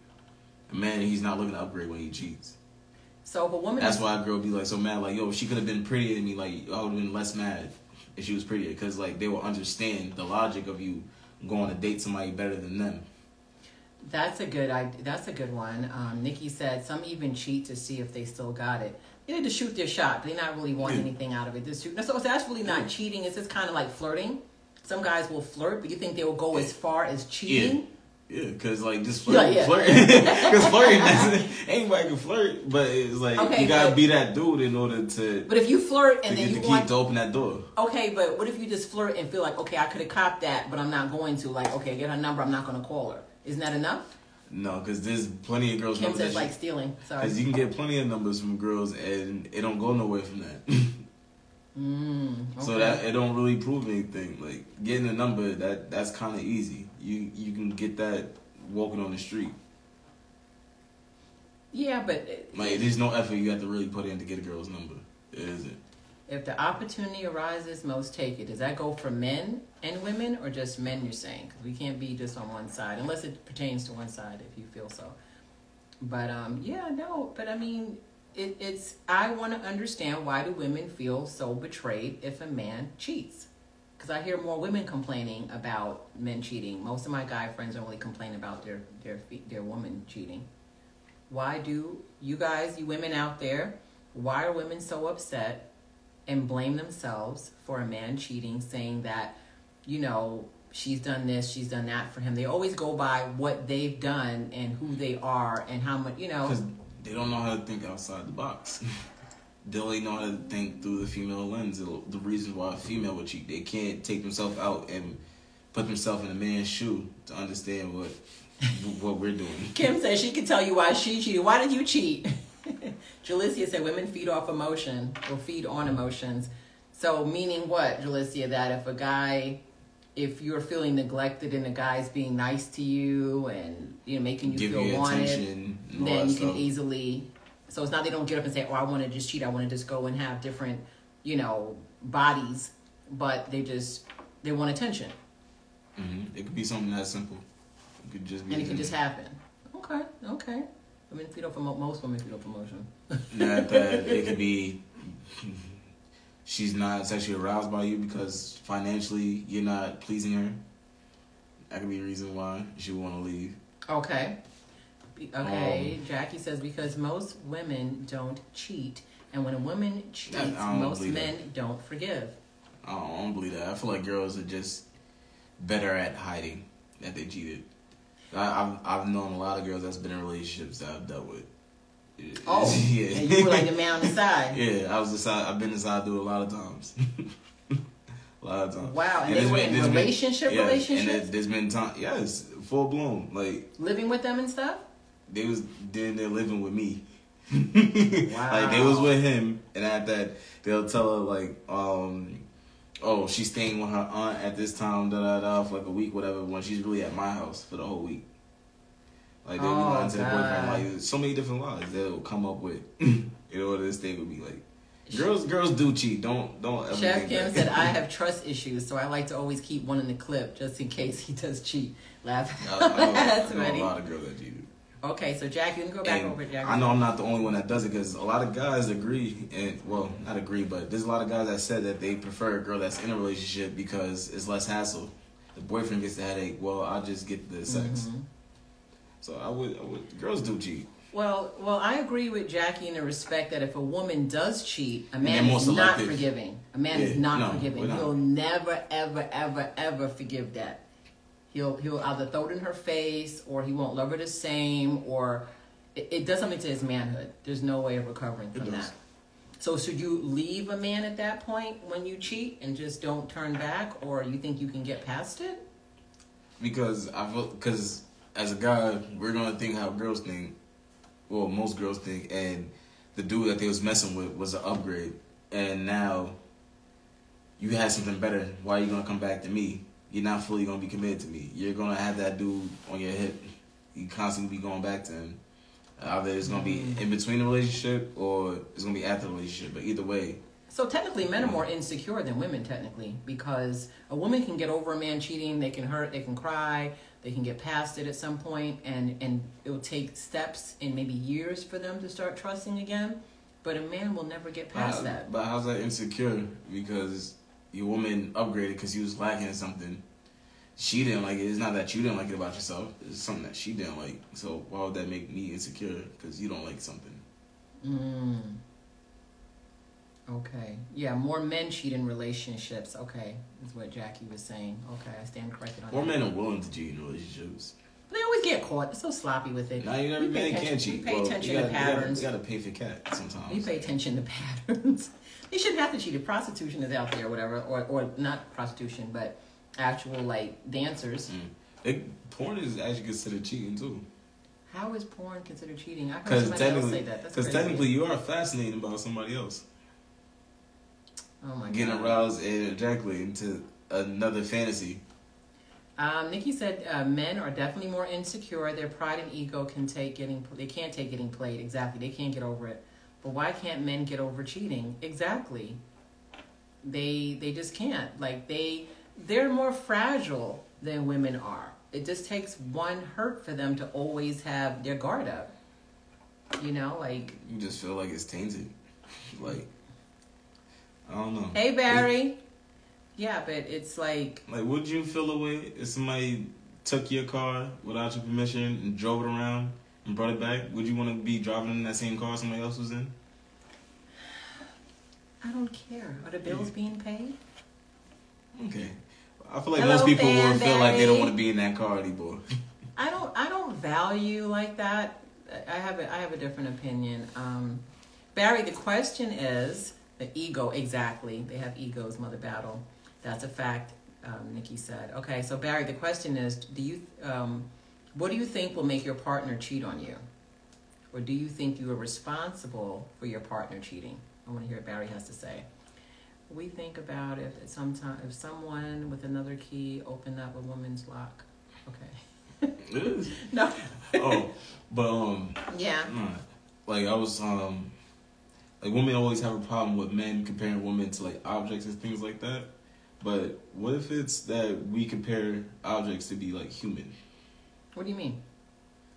Speaker 2: A man, he's not looking to upgrade when he cheats.
Speaker 1: so if a woman
Speaker 2: That's why a girl be like so mad. Like, yo, she could have been prettier than me. Like, I would have been less mad if she was prettier. Because like they will understand the logic of you going to date somebody better than them.
Speaker 1: That's a good. I that's a good one. Um, Nikki said some even cheat to see if they still got it. They need to shoot their shot. They not really want
Speaker 2: Yeah.
Speaker 1: anything out of it. Just shoot. So that's really not cheating. It's just kind of like flirting. Some guys will flirt, but you think they will go as far as cheating?
Speaker 2: Yeah, because like just
Speaker 1: Yeah,
Speaker 2: flirt,
Speaker 1: yeah.
Speaker 2: flirt, because flirting, anybody can flirt, but it's like
Speaker 1: Okay,
Speaker 2: you gotta
Speaker 1: but-
Speaker 2: be that dude in order to
Speaker 1: But if you flirt and then you
Speaker 2: the
Speaker 1: want,
Speaker 2: to open that door.
Speaker 1: okay, but what if you just flirt and feel like, okay, I could have copped that, but I'm not going to. Like, okay, get her number. I'm not going to call her. Isn't that enough?
Speaker 2: No, because there's plenty of girls.
Speaker 1: Kim says like stealing. Sorry.
Speaker 2: because you can get plenty of numbers from girls and it don't go nowhere from that.
Speaker 1: Mm, okay.
Speaker 2: So that it don't really prove anything. Like getting a number that that's kind of easy. You you can get that walking on the street.
Speaker 1: yeah, but uh,
Speaker 2: Like there's no effort you have to really put in to get a girl's number. is it?
Speaker 1: If the opportunity arises, most take it. Does that go for men and women, or just men? You're saying because we can't be just on one side, unless it pertains to one side, if you feel so. But um, yeah, no. But I mean, it, it's. I want to understand why do women feel so betrayed if a man cheats? Because I hear more women complaining about men cheating. Most of my guy friends really complain about their their their woman cheating. Why do you guys, you women out there, why are women so upset and blame themselves for a man cheating, saying that, you know, she's done this, she's done that for him. They always go by what they've done and who they are and how much, you know.
Speaker 2: Because they don't know how to think outside the box. they only know how to think through the female lens. The reasons why a female would cheat, they can't take themselves out and put themselves in a man's shoe to understand what what we're doing.
Speaker 1: Kim says she can tell you why she cheated. Why did you cheat? Jalicia said women feed off emotion or feed on emotions. So meaning what, Jalicia? That if a guy, if you're feeling neglected and a guy's being nice to you and you know making you
Speaker 2: Give
Speaker 1: feel
Speaker 2: you
Speaker 1: wanted,
Speaker 2: attention. And all
Speaker 1: then you can easily. So it's not they don't get up and say, "Oh, I want to just cheat. I want to just go and have different, you know, bodies," but they just they want attention,
Speaker 2: Mhm. It could be something that simple. It could just be.
Speaker 1: and it can just happen. Okay, okay. Women off emo- most women feed off emotion.
Speaker 2: Not that it could be. She's not sexually aroused by you because financially you're not pleasing her. That could be a reason why she would want to leave.
Speaker 1: Okay. Okay, um, Jackie says because most women don't cheat, and when a woman cheats, most men
Speaker 2: that.
Speaker 1: don't forgive.
Speaker 2: I don't, I don't believe that. I feel like girls are just better at hiding that they cheated. I, I've I've known a lot of girls that's been in relationships that I've dealt with.
Speaker 1: Oh,
Speaker 2: yeah.
Speaker 1: And you were like the man on the side.
Speaker 2: yeah, I was inside. I've been inside through a lot of times. a lot of times.
Speaker 1: Wow, and,
Speaker 2: And
Speaker 1: they were
Speaker 2: been-
Speaker 1: in
Speaker 2: there's been-
Speaker 1: relationship,
Speaker 2: yeah,
Speaker 1: relationships,
Speaker 2: And there- there's been time, yes, full blown. Like
Speaker 1: living with them and stuff.
Speaker 2: they was then they're living with me.
Speaker 1: Wow.
Speaker 2: Like they was with him, and at that they'll tell her like, um, oh, she's staying with her aunt at this time, da da da, for like a week, whatever. When she's really at my house for the whole week. Like they'll be
Speaker 1: Oh,
Speaker 2: lying to the boyfriend, like so many different lies they'll come up with in order to stay with me. Like girls, girls do cheat. Don't don't ever.
Speaker 1: Chef Kim said, "I have trust issues, so I like to always keep one in the clip just in case he does cheat." Laugh.
Speaker 2: I, I know,
Speaker 1: That's
Speaker 2: I know
Speaker 1: funny.
Speaker 2: a lot of girls that cheated.
Speaker 1: Okay, so Jackie, let me go back
Speaker 2: And
Speaker 1: over it, Jackie.
Speaker 2: I know I'm not the only one that does it because a lot of guys agree, and well, not agree, but there's a lot of guys that said that they prefer a girl that's in a relationship because it's less hassle. The boyfriend gets the headache. Well, I just get the sex.
Speaker 1: Mhm.
Speaker 2: So I would, I would, girls do cheat.
Speaker 1: Well, well, I agree with Jackie in the respect that if a woman does cheat, a man is not forgiving. A man is not
Speaker 2: no,
Speaker 1: forgiving.
Speaker 2: not.
Speaker 1: He'll never, ever, ever, ever forgive that. He'll he'll either throw it in her face, or he won't love her the same, or it, it does something to his manhood. There's no way of recovering from that. So should you leave a man at that point when you cheat and just don't turn back, or you think you can get past it?
Speaker 2: Because I feel, because as a guy, we're gonna think how girls think. Well, most girls think, and the dude that they was messing with was an upgrade, and now you had something better. Why are you gonna come back to me? You're not fully gonna be committed to me. You're gonna have that dude on your hip. You constantly be going back to him. Either it's gonna be mm. in between the relationship or it's gonna be after the relationship. But either way,
Speaker 1: So technically, men are more insecure than women, technically, because a woman can get over a man cheating. They can hurt, they can cry, they can get past it at some point, and and it will take steps and maybe years for them to start trusting again. But a man will never get past
Speaker 2: How-
Speaker 1: that.
Speaker 2: But how's that insecure? Because your woman upgraded because you was lacking something. She didn't like it. It's not that you didn't like it about yourself. It's something that she didn't like. So why would that make me insecure? Because you don't like something.
Speaker 1: Mm. Okay. Yeah, more men cheat in relationships. Okay, is what Jackie was saying. Okay, I stand corrected on
Speaker 2: More
Speaker 1: that.
Speaker 2: men are willing to cheat in relationships.
Speaker 1: They always get caught. They're so sloppy with it.
Speaker 2: Now you never
Speaker 1: We pay
Speaker 2: man
Speaker 1: attention-
Speaker 2: can't cheat.
Speaker 1: We pay
Speaker 2: Well,
Speaker 1: attention
Speaker 2: you
Speaker 1: to
Speaker 2: gotta, you gotta-
Speaker 1: patterns.
Speaker 2: You gotta pay for cat sometimes.
Speaker 1: You pay attention to patterns. they shouldn't have to cheat. If prostitution is out there, or whatever, or or not prostitution, but actual like dancers.
Speaker 2: Mm. It, porn is actually considered cheating too.
Speaker 1: How is porn considered cheating? I heard somebody else say that. That's
Speaker 2: because technically, you are fascinated about somebody else.
Speaker 1: Oh
Speaker 2: Getting
Speaker 1: god.
Speaker 2: aroused and ejaculating into another fantasy.
Speaker 1: Um, Nikki said uh, men are definitely more insecure. Their pride and ego can take getting they can't take getting played. Exactly, they can't get over it. But why can't men get over cheating? Exactly. They they just can't. Like they they're more fragile than women are. It just takes one hurt for them to always have their guard up. You know, like
Speaker 2: You just feel like it's tainted. Like, I don't know.
Speaker 1: hey Barry. Yeah, but it's like
Speaker 2: Like, would you feel a way if somebody took your car without your permission and drove it around and brought it back? Would you want to be driving in that same car somebody else was in?
Speaker 1: I don't care. Are the bills being paid?
Speaker 2: Okay. I feel like
Speaker 1: Hello,
Speaker 2: most people would feel like they don't want to be in that car anymore.
Speaker 1: I don't I don't value like that. I have a I have a different opinion. Um, Barry, the question is the ego exactly. They have egos, mother battle. That's a fact. Um, Nikki said. Okay, so Barry, the question is, do you um, what do you think will make your partner cheat on you, or do you think you are responsible for your partner cheating? I want to hear what Barry has to say. We think about if sometime if someone with another key opened up a woman's lock. Okay. No.
Speaker 2: oh, but um,
Speaker 1: Yeah.
Speaker 2: like I was um, like women always have a problem with men comparing women to like objects and things like that. But what if it's that we compare objects to be like human?
Speaker 1: What do you mean?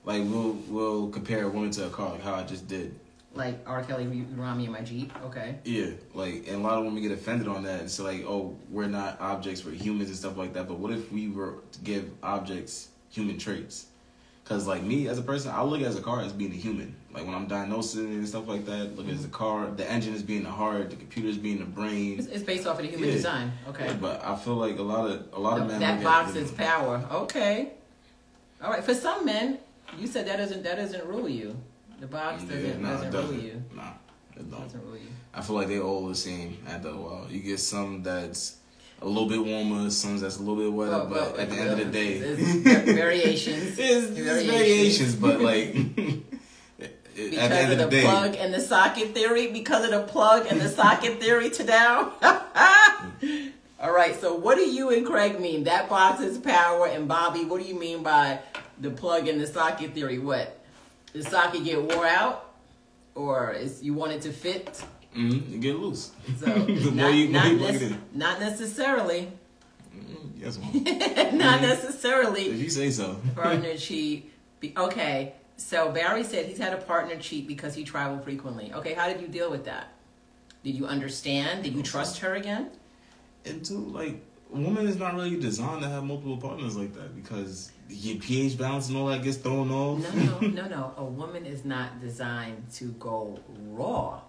Speaker 2: Like we'll we'll compare a woman to a car, like how I just did.
Speaker 1: Like R. Kelly around me in my Jeep? Okay.
Speaker 2: Yeah, like and a lot of women get offended on that. It's so like, oh, we're not objects, we're humans and stuff like that. But what if we were to give objects human traits? Because like me as a person, I look at as a car as being a human. Like when I'm diagnosing and stuff like that, look at as a mm-hmm. car. The engine is being the heart, the computer is being the brain.
Speaker 1: It's, it's based off of the human
Speaker 2: Yeah.
Speaker 1: design. Okay.
Speaker 2: Yeah, but I feel like a lot of a lot of men
Speaker 1: that box is power. Okay. All right. For some men, you said that doesn't that doesn't rule you. The box doesn't
Speaker 2: Yeah, nah, it
Speaker 1: doesn't rule
Speaker 2: doesn't.
Speaker 1: you.
Speaker 2: Nah, it don't.
Speaker 1: Doesn't rule you.
Speaker 2: I feel like they all the same after a while. You get some that's a little bit warmer, some that's a little bit wetter,
Speaker 1: Well,
Speaker 2: but
Speaker 1: well,
Speaker 2: at the end of the day,
Speaker 1: variations.
Speaker 2: It's, it's variations, but like at the
Speaker 1: Because
Speaker 2: end
Speaker 1: of
Speaker 2: of
Speaker 1: the,
Speaker 2: the day,
Speaker 1: plug and the socket theory, because of the plug and the socket theory to now. All right, so what do you and Craig mean? That box is power, and Bobby, what do you mean by the plug and the socket theory? What? The socket get wore out, or is you want it to fit?
Speaker 2: mhm, you get loose.
Speaker 1: So
Speaker 2: the more
Speaker 1: not,
Speaker 2: you,
Speaker 1: not, nec-
Speaker 2: it in.
Speaker 1: not necessarily,
Speaker 2: Mm, Yes, mom.
Speaker 1: not
Speaker 2: if
Speaker 1: necessarily.
Speaker 2: you say so.
Speaker 1: partner cheat. Be, okay, so Barry said he's had a partner cheat because he traveled frequently. Okay, how did you deal with that? Did you understand? Did you trust her again?
Speaker 2: And two, like, a woman is not really designed to have multiple partners like that because your pH balance and all that gets thrown off.
Speaker 1: No, no, no, no. A woman is not designed to go raw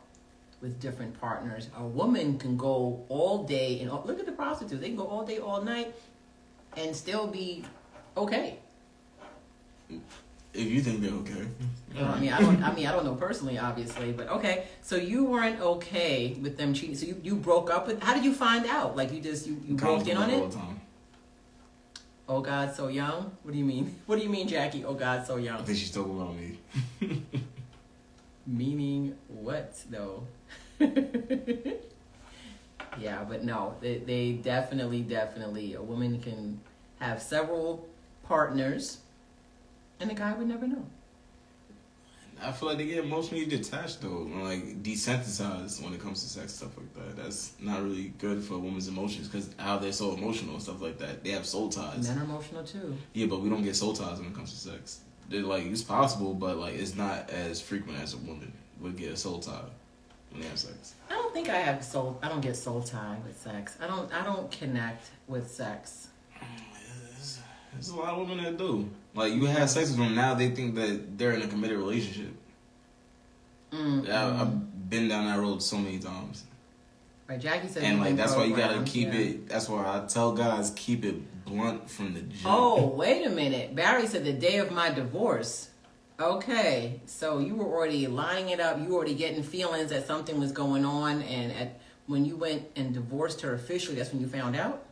Speaker 1: with different partners. A woman can go all day and look at the prostitutes. They can go all day, all night, and still be okay.
Speaker 2: If you think they're okay.
Speaker 1: Well, I mean, I don't. I mean, I don't know personally, obviously, but okay. So you weren't okay with them cheating. So you, you broke up with. How did you find out? Like you just you, you broke in on it.
Speaker 2: the time.
Speaker 1: Oh God, so young. What do you mean? What do you mean, Jackie? Oh God, so young.
Speaker 2: I think she's talking about me.
Speaker 1: Meaning what though? yeah, but no, they, they definitely, definitely. A woman can have several partners, and the guy would never know.
Speaker 2: I feel like they get emotionally detached though, and like desensitized when it comes to sex stuff like that. That's not really good for a woman's emotions because how they're so emotional and stuff like that. They have soul ties.
Speaker 1: Men are emotional too.
Speaker 2: Yeah, but we don't get soul ties when it comes to sex. They're like it's possible, but like it's not as frequent as a woman would get a soul tie when they have sex.
Speaker 1: I don't think I have soul. I don't get soul tie with sex. I don't. I don't connect with sex.
Speaker 2: There's, there's a lot of women that do. Like you have sex with them now, they think that they're in a committed relationship.
Speaker 1: Mm,
Speaker 2: I, I've been down that road so many times,
Speaker 1: Right, Jackie said.
Speaker 2: and like that's why you gotta keep
Speaker 1: yeah.
Speaker 2: it. That's why I tell guys keep it blunt from the jump.
Speaker 1: Oh, wait a minute. Barry said the day of my divorce. Okay, so you were already lining it up. You were already getting feelings that something was going on, and at when you went and divorced her officially, that's when you found out.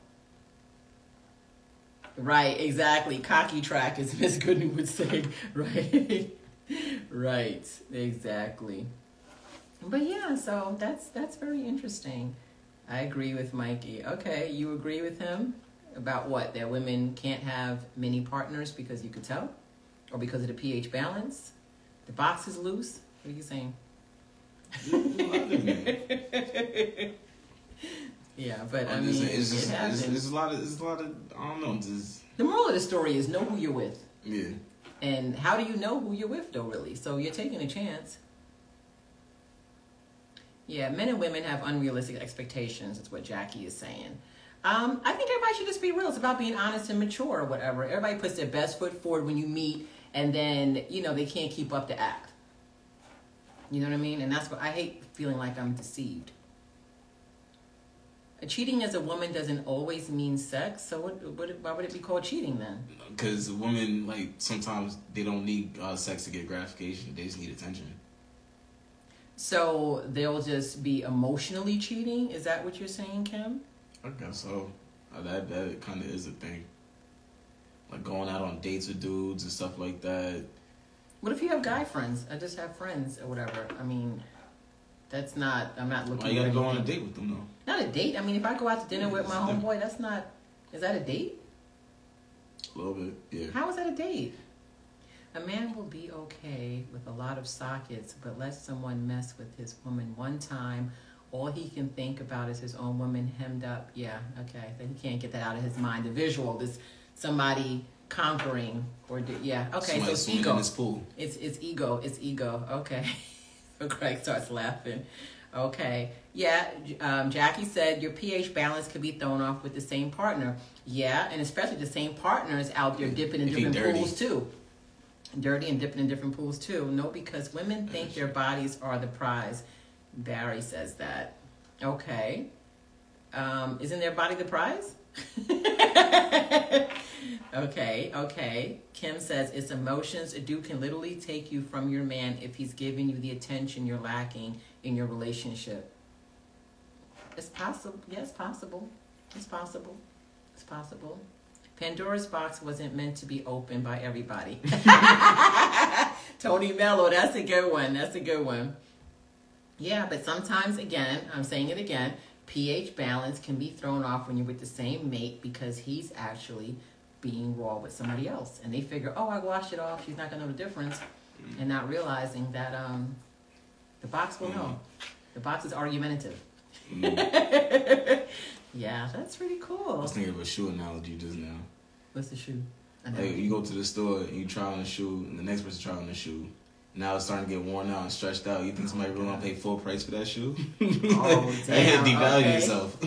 Speaker 1: Right, exactly. Cocky track, as Miss Gooden would say. Right, right, exactly. But yeah, so that's that's very interesting. I agree with Mikey. Okay, you agree with him about what? That women can't have many partners because you could tell? Or because of the pH balance? The box is loose? What are you saying? Yeah, but I mean,
Speaker 2: saying, it's
Speaker 1: it
Speaker 2: just it's, it's a lot of it's a lot of I don't know. Just
Speaker 1: The moral of the story is know who you're with.
Speaker 2: yeah.
Speaker 1: And how do you know who you're with, though, really? So you're taking a chance. Yeah, men and women have unrealistic expectations, is what Jackie is saying. Um, I think everybody should just be real. It's about being honest and mature or whatever. Everybody puts their best foot forward when you meet, and then, you know, they can't keep up the act. You know what I mean? And that's what I hate feeling like I'm deceived. Cheating as a woman doesn't always mean sex, so what, what, why would it be called cheating then?
Speaker 2: Because women like sometimes they don't need uh, sex to get gratification. They just need attention.
Speaker 1: So they'll just be emotionally cheating? Is that what you're saying, Kim?
Speaker 2: I guess so. Uh, that that kind of is a thing. Like going out on dates with dudes and stuff like that.
Speaker 1: What if you have guy friends? I just have friends or whatever. I mean, that's not. I'm not looking.
Speaker 2: Why you gotta go on a date with them though?
Speaker 1: Not a date. I mean, if I go out to dinner with my homeboy, that's not. Is that a date?
Speaker 2: A little bit, yeah.
Speaker 1: How is that a date? A man will be okay with a lot of sockets, but let someone mess with his woman one time. All he can think about is his own woman hemmed up. Yeah, okay. Then he can't get that out of his mind. The visual, this somebody conquering or do, yeah. Okay,
Speaker 2: Somebody
Speaker 1: so it's ego.
Speaker 2: in this pool.
Speaker 1: It's it's ego. It's ego. Okay. so Craig starts laughing. Okay. Yeah. Um, Jackie said your pH balance could be thrown off with the same partner. Yeah, and especially the same partners out there dipping in
Speaker 2: If
Speaker 1: different pools too. Dirty and dipping in different pools too. No, because women think their bodies are the prize. Barry says that. Okay. Um, isn't their body the prize? okay, okay. Kim says it's emotions. A dude can literally take you from your man if he's giving you the attention you're lacking in your relationship. It's possible. Yes, possible. It's possible. It's possible. Pandora's box wasn't meant to be opened by everybody. Tony Mello, that's a good one. That's a good one. Yeah, but sometimes, again, I'm saying it again, pH balance can be thrown off when you're with the same mate because he's actually being raw with somebody else. And they figure, oh, I washed it off. She's not going to know the difference. And not realizing that um, the box will know. The box is argumentative.
Speaker 2: Mm.
Speaker 1: Yeah, that's pretty cool.
Speaker 2: I was thinking of a shoe analogy just now.
Speaker 1: What's the shoe?
Speaker 2: Like you go to the store and you try on a shoe, and the next person try on the shoe. Now it's starting to get worn out and stretched out. You think somebody really gonna pay full price for that shoe?
Speaker 1: Oh,
Speaker 2: to
Speaker 1: damn,
Speaker 2: devalue
Speaker 1: okay.
Speaker 2: yourself.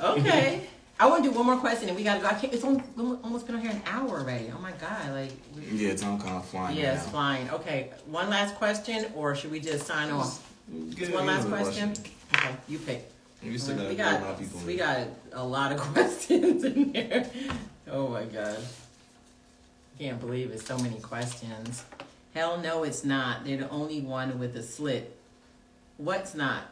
Speaker 1: Okay. I want to do one more question and we got to go. I can't, it's only, almost been on here an hour already. Oh my God. Like, we,
Speaker 2: yeah, time kind of flying.
Speaker 1: yeah, it's flying. Okay. One last question or should we just sign off?
Speaker 2: Get
Speaker 1: One last
Speaker 2: another
Speaker 1: question? Okay. You pick.
Speaker 2: We still got
Speaker 1: we
Speaker 2: a lot
Speaker 1: got
Speaker 2: of people.
Speaker 1: we got a lot of questions in here. Oh my god, can't believe it's So many questions. Hell no, it's not. They're the only one with a slit. What's not?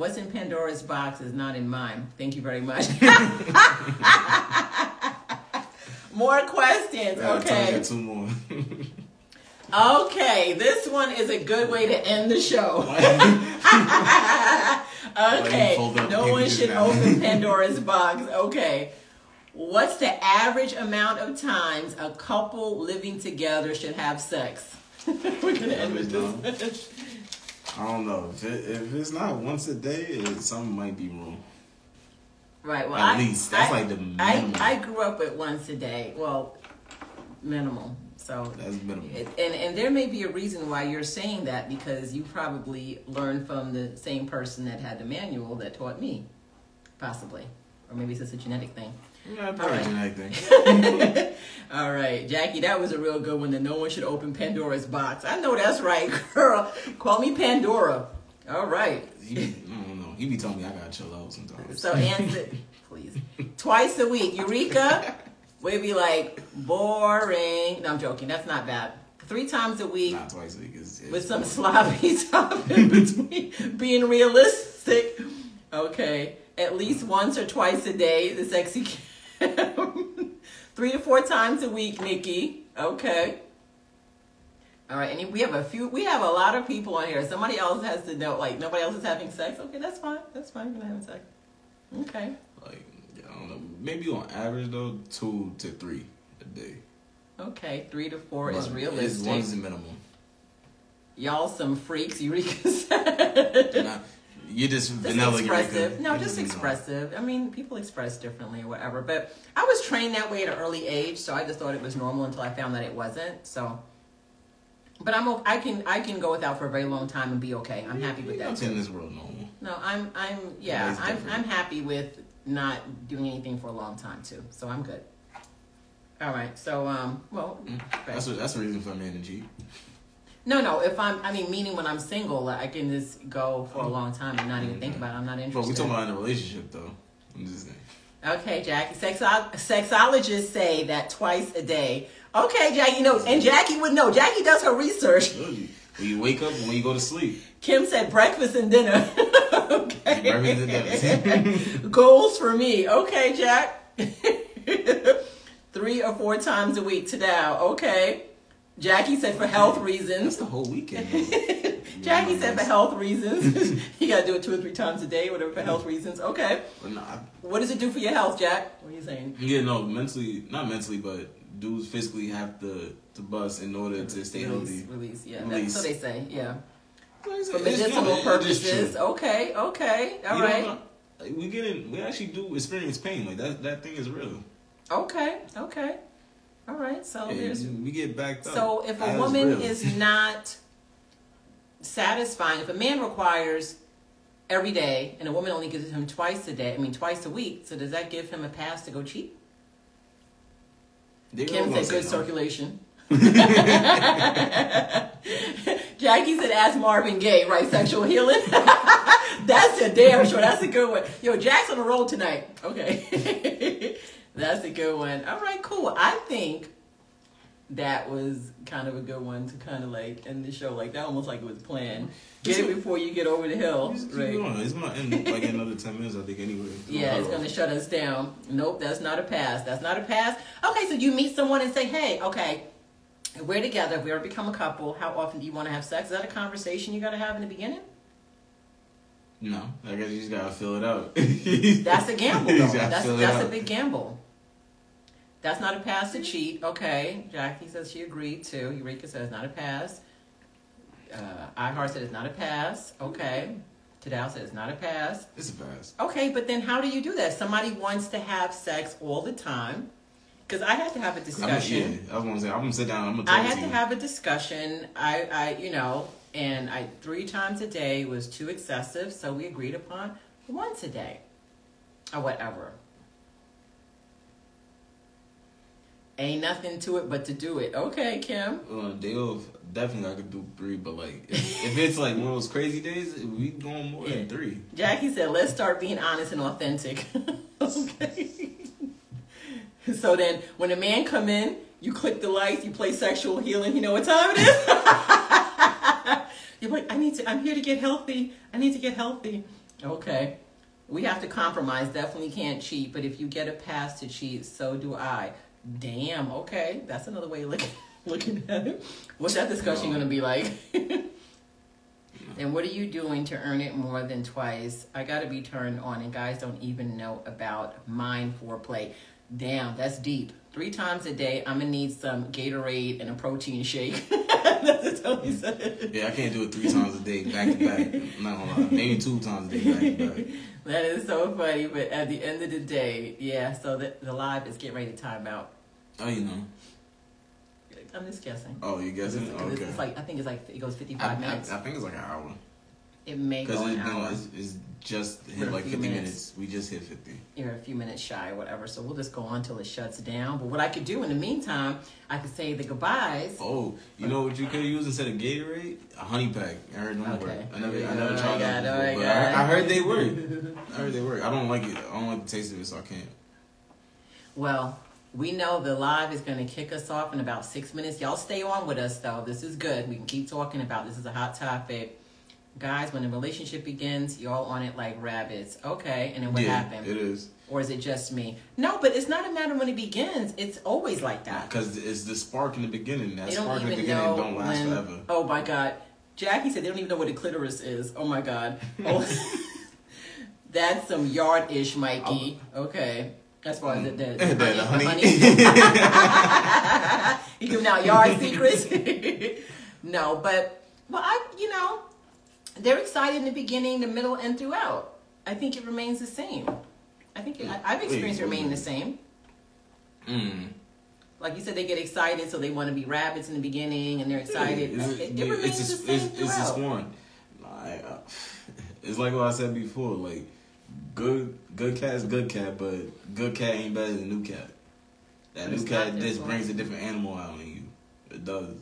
Speaker 1: What's in Pandora's box is not in mine. Thank you very much. More questions.
Speaker 2: Yeah,
Speaker 1: Okay.
Speaker 2: two more.
Speaker 1: Okay. This one is a good way to end the show. Okay,
Speaker 2: you fold up
Speaker 1: no one should
Speaker 2: now.
Speaker 1: open Pandora's box. Okay, what's the average amount of times a couple living together should have sex? We're gonna end with this.
Speaker 2: I don't know if it, if it's not once a day, it, something might be wrong.
Speaker 1: right. Well,
Speaker 2: At
Speaker 1: I,
Speaker 2: least. That's
Speaker 1: I,
Speaker 2: like the
Speaker 1: I,
Speaker 2: minimum.
Speaker 1: I grew up with once a day. Well, minimal. So
Speaker 2: That's minimum.
Speaker 1: It- And and there may be a reason why you're saying that because you probably learned from the same person that had the manual that taught me, possibly, or maybe it's just a genetic thing.
Speaker 2: Yeah, probably
Speaker 1: All
Speaker 2: genetic thing.
Speaker 1: All right, Jackie, that was a real good one. That no one should open Pandora's box. I know that's right, girl. Call me Pandora. All right.
Speaker 2: Be- I don't know. He be telling me I gotta chill out sometimes.
Speaker 1: So answer, please. Twice a week, Eureka. We'd be like boring. No, I'm joking. That's not bad. Three times a week.
Speaker 2: Not twice a week. It's, it's
Speaker 1: with some sloppy stuff in between being realistic. Okay, at least once or twice a day, the sexy. Three to four times a week, Nikki. Okay. All right, and we have a few. We have a lot of people on here. Somebody else has to know. Like nobody else is having sex. Okay, that's fine. That's fine. You're not having sex. Okay.
Speaker 2: like I don't know. Maybe on average though, two to three a day.
Speaker 1: Okay. Three to four is realistic.
Speaker 2: One's the minimum.
Speaker 1: Y'all some freaks. Eureka said.
Speaker 2: Not, you're just
Speaker 1: Just
Speaker 2: vanilla.
Speaker 1: expressive. No, just expressive. I mean, people express differently or whatever. But I was trained that way at an early age, so I just thought it was normal until I found that it wasn't. So, but I'm I can I can go without for a very long time and be okay. I'm happy with that.
Speaker 2: Nothing in this world normal.
Speaker 1: No, I'm I'm yeah I'm. I'm happy with not doing anything for a long time too. So I'm good. All right. So um well
Speaker 2: Mm. That's what, that's the reason for to cheat.
Speaker 1: No no if I'm I mean meaning when I'm single like, I can just go for a long time and not even think about it. I'm not interested.
Speaker 2: But
Speaker 1: interested.
Speaker 2: we talking about in a relationship though. I'm just saying.
Speaker 1: Okay, Jackie. Sexo- sexologists say that twice a day. Okay, Jackie knows, and Jackie would know. Jackie does her research.
Speaker 2: When you wake up and when you go to sleep.
Speaker 1: Kim said breakfast and dinner. okay.
Speaker 2: Breakfast and dinner.
Speaker 1: Goals for me. Okay, Jack. Three or four times a week to now. Okay. Jackie said for health
Speaker 2: That's
Speaker 1: reasons.
Speaker 2: the whole weekend.
Speaker 1: Jackie said for health reasons. you gotta do it two or three times a day, whatever for health reasons. Okay.
Speaker 2: But nah,
Speaker 1: What does it do for your health, Jack? What are you saying?
Speaker 2: yeah, no, mentally, not mentally, but dudes physically have to to bust in order to stay
Speaker 1: release,
Speaker 2: healthy.
Speaker 1: Release, yeah.
Speaker 2: Release.
Speaker 1: That's what they say, yeah. For medicinal
Speaker 2: no, it- it is
Speaker 1: purposes. Okay, okay, all
Speaker 2: You
Speaker 1: right.
Speaker 2: what? Like, we get in, we actually do experience pain. Like that, that thing is real.
Speaker 1: Okay, okay. All right. So
Speaker 2: Yeah,
Speaker 1: there's
Speaker 2: we get backed up.
Speaker 1: so if a woman
Speaker 2: real.
Speaker 1: is not satisfying, if a man requires every day and a woman only gives him twice a day, I mean twice a week, so does that give him a pass to go cheat?
Speaker 2: They
Speaker 1: Kim said good
Speaker 2: no.
Speaker 1: circulation. Jackie said, "Ask Marvin Gaye, right? Sexual healing." That's a damn sure. That's a good one. Yo, Jack's on the road tonight. Okay, that's a good one. All right, cool. I think that was kind of a good one to kind of like end the show. Like that, almost like it was planned. Get it before you get over the hill, right?
Speaker 2: going. It's gonna end like another ten minutes, I think. Anyway.
Speaker 1: Yeah, it's going to shut us down. Nope, that's not a pass. That's not a pass. Okay, so you meet someone and say, hey, okay, we're together. We ever become a couple. How often do you want to have sex? Is that a conversation you got to have in the beginning?
Speaker 2: No, I guess you just gotta fill it out.
Speaker 1: That's a gamble, though. That's, that's a big gamble. That's not a pass to cheat. Okay, Jackie says she agreed too. Eureka says not a pass. Uh, iHeart said it's not a pass. Okay. Tadal said it's not a pass.
Speaker 2: It's a pass.
Speaker 1: Okay, but then how do you do that? Somebody wants to have sex all the time. Because I had to have a
Speaker 2: I'm,
Speaker 1: discussion.
Speaker 2: yeah, I was gonna say I'm gonna sit down. I'm gonna talk
Speaker 1: I had
Speaker 2: to
Speaker 1: to have a discussion. I, I, you know, and I three times a day was too excessive, so we agreed upon once a day, or whatever. Ain't nothing to it but to do it. Okay, Kim.
Speaker 2: On a day off, definitely I could do three, but like if, if it's like one of those crazy days, we going more
Speaker 1: Yeah.
Speaker 2: than three.
Speaker 1: Jackie said, "Let's start being honest and authentic." okay. so then, when a man come in, you click the lights, you play sexual healing. You know what time it is. You're like, "I need to. I'm here to get healthy. I need to get healthy." Okay. We have to compromise. Definitely can't cheat. But if you get a pass to cheat, so do I. Damn. Okay, that's another way of looking looking at it. What's that discussion going to be like? And what are you doing to earn it more than twice? I gotta be turned on, and guys don't even know about mind foreplay. Damn, that's deep. Three times a day, I'm gonna need some Gatorade and a protein shake. that's what Tony said.
Speaker 2: Yeah, I can't do it three times a day back to back. I'm not gonna lie, maybe two times a day back to back.
Speaker 1: That is so funny, but at the end of the day, yeah. So the, the live is getting ready to time out.
Speaker 2: Oh, you know.
Speaker 1: I'm just guessing.
Speaker 2: Oh, you
Speaker 1: It's,
Speaker 2: guessing?
Speaker 1: it's-
Speaker 2: Okay.
Speaker 1: it's like I think it's like it goes 55
Speaker 2: I,
Speaker 1: minutes.
Speaker 2: I think it's like an hour.
Speaker 1: it may
Speaker 2: Because
Speaker 1: go
Speaker 2: it,
Speaker 1: an
Speaker 2: no,
Speaker 1: hour.
Speaker 2: it's, it's just
Speaker 1: We're
Speaker 2: hit like 50
Speaker 1: minutes.
Speaker 2: minutes. We just hit 50.
Speaker 1: you're a few minutes shy or whatever. So we'll just go on till it shuts down. But what I could do in the meantime, I could say the goodbyes.
Speaker 2: Oh, you know what you could use instead of Gatorade? A honey pack. I heard them
Speaker 1: Okay.
Speaker 2: work. I never, I
Speaker 1: Oh
Speaker 2: never tried
Speaker 1: God,
Speaker 2: them
Speaker 1: oh
Speaker 2: before, but I, I heard they work. I heard they work. I don't like it. I don't like the taste of it, so I can't.
Speaker 1: Well, we know the live is going to kick us off in about six minutes. Y'all stay on with us though. This is good. We can keep talking about this. Is a hot topic. Guys, when a relationship begins, y'all on it like rabbits. Okay, and then what
Speaker 2: yeah,
Speaker 1: happened?
Speaker 2: it is.
Speaker 1: Or is it just me? No, but it's not a matter when it begins. It's always like that.
Speaker 2: Because it's the spark in the beginning. That spark in the beginning don't last
Speaker 1: when.
Speaker 2: forever.
Speaker 1: Oh my god, Jackie said they don't even know what a clitoris is. Oh my god. Oh, that's some yard ish, Mikey. Oh. Okay, as far as the, the, the,
Speaker 2: The- the
Speaker 1: honey,
Speaker 2: honey.
Speaker 1: honey. you giving out yard secrets? no, but well, I you know they're excited in the beginning, the middle, and throughout. I think it remains the same. I think it, I, I've experienced it remaining the same.
Speaker 2: Mm.
Speaker 1: Like you said, they get excited, so they want to be rabbits in the beginning, and they're excited.
Speaker 2: It's,
Speaker 1: it, it
Speaker 2: yeah,
Speaker 1: remains
Speaker 2: it's,
Speaker 1: the
Speaker 2: just,
Speaker 1: same
Speaker 2: it's, it's just
Speaker 1: throughout.
Speaker 2: one. Like, uh, it's like what I said before. Like, good good cat's good cat, but good cat ain't better than new cat. That new cat just brings a different animal out in you. It does.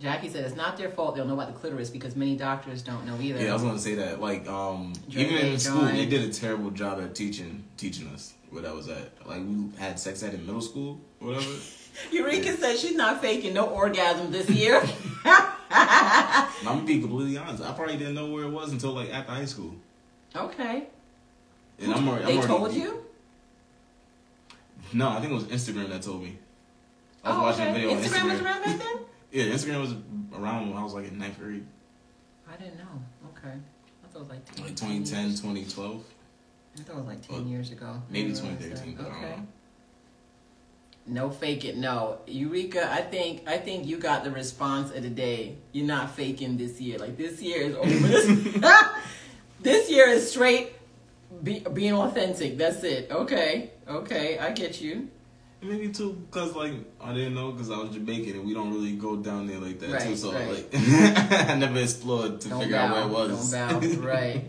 Speaker 1: Jackie said it's not their fault. They don't know about the clitoris because many doctors don't know either.
Speaker 2: Yeah, I was gonna say that. Like, um, even in school, they did a terrible job at teaching teaching us where that was at. Like, we had sex ed in middle school, whatever.
Speaker 1: Eureka said she's not faking no orgasm this year.
Speaker 2: I'm gonna be completely honest. I probably didn't know where it was until like after high school.
Speaker 1: okay.
Speaker 2: And I'm already.
Speaker 1: They
Speaker 2: I'm already,
Speaker 1: told you?
Speaker 2: No, I think it was Instagram that told me. I was
Speaker 1: oh,
Speaker 2: watching
Speaker 1: okay.
Speaker 2: a video on
Speaker 1: Instagram
Speaker 2: Instagram.
Speaker 1: was around back then?
Speaker 2: Yeah, Instagram was around when I was like in ninth grade,
Speaker 1: I didn't know. Okay. I thought it was like 10,
Speaker 2: like 2010,
Speaker 1: years.
Speaker 2: 2012,
Speaker 1: I thought it was like 10
Speaker 2: Or
Speaker 1: years ago.
Speaker 2: maybe
Speaker 1: I didn't realize
Speaker 2: 2013.
Speaker 1: that.
Speaker 2: But I don't
Speaker 1: Okay. No fake it, no. Eureka, I think I think you got the response of the day. You're not faking this year. Like this year is over. this, this year is straight be, being authentic. That's it. Okay. Okay, I get you.
Speaker 2: Maybe too, cause like I didn't know, cause I was Jamaican and we don't really go down there like that too. So
Speaker 1: right.
Speaker 2: like, I never explored to
Speaker 1: Don't
Speaker 2: figure
Speaker 1: bow.
Speaker 2: out where it was.
Speaker 1: Don't bow. right.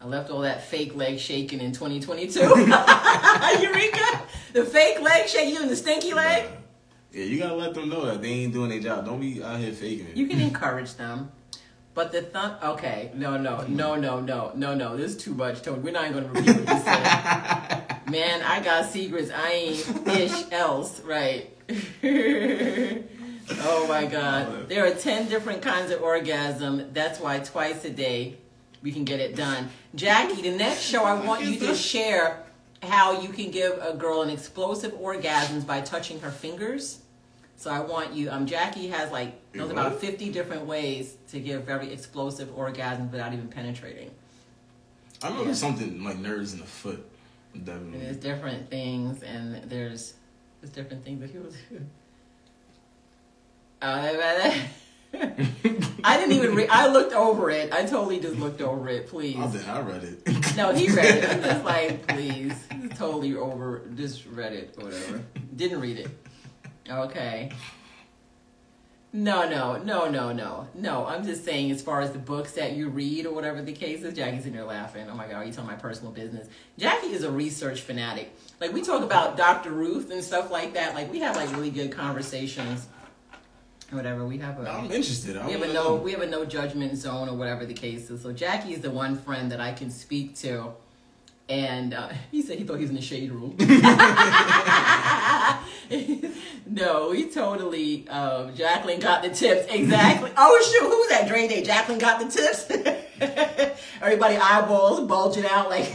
Speaker 1: I left all that fake leg shaking in 2022. Eureka, the fake leg shake, you and the stinky leg.
Speaker 2: Yeah, you gotta let them know that they ain't doing their job. Don't be out here faking it.
Speaker 1: You can encourage them. But the thumb. Okay, no, no, no, no, no, no, no. This is too much, Tony. We're not even going to repeat what you said. Man, I got secrets. I ain't ish else, right? oh my God. There are 10 different kinds of orgasm. That's why twice a day we can get it done. Jackie, the next show, I want you to share how you can give a girl an explosive orgasms by touching her fingers. So I want you. Um, Jackie has like knows about fifty different ways to give very explosive orgasms without even penetrating.
Speaker 2: I remember
Speaker 1: Yeah.
Speaker 2: something like nerves in the foot. Definitely.
Speaker 1: There's different things, and there's there's different things that people do. Uh, I didn't even read. I looked over it. I totally just looked over it. Please.
Speaker 2: I, did, I read it.
Speaker 1: No, he read it. I'm just like, please. Totally over. Just read it or whatever. Didn't read it. Okay. No, no, no, no, no, no. I'm just saying, as far as the books that you read or whatever the case is, Jackie's in there laughing. Oh my God, are you telling my personal business? Jackie is a research fanatic. Like we talk about Dr. Ruth and stuff like that. Like we have like really good conversations. Whatever we have a
Speaker 2: I'm interested. I
Speaker 1: we have a no we have a no judgment zone or whatever the case is. So Jackie is the one friend that I can speak to, and uh, he said he thought he was in the shade room. no, he totally. Um, Jacqueline got the tips exactly. Oh shoot, who's that? Dre Day. Jacqueline got the tips. Everybody eyeballs bulging out like.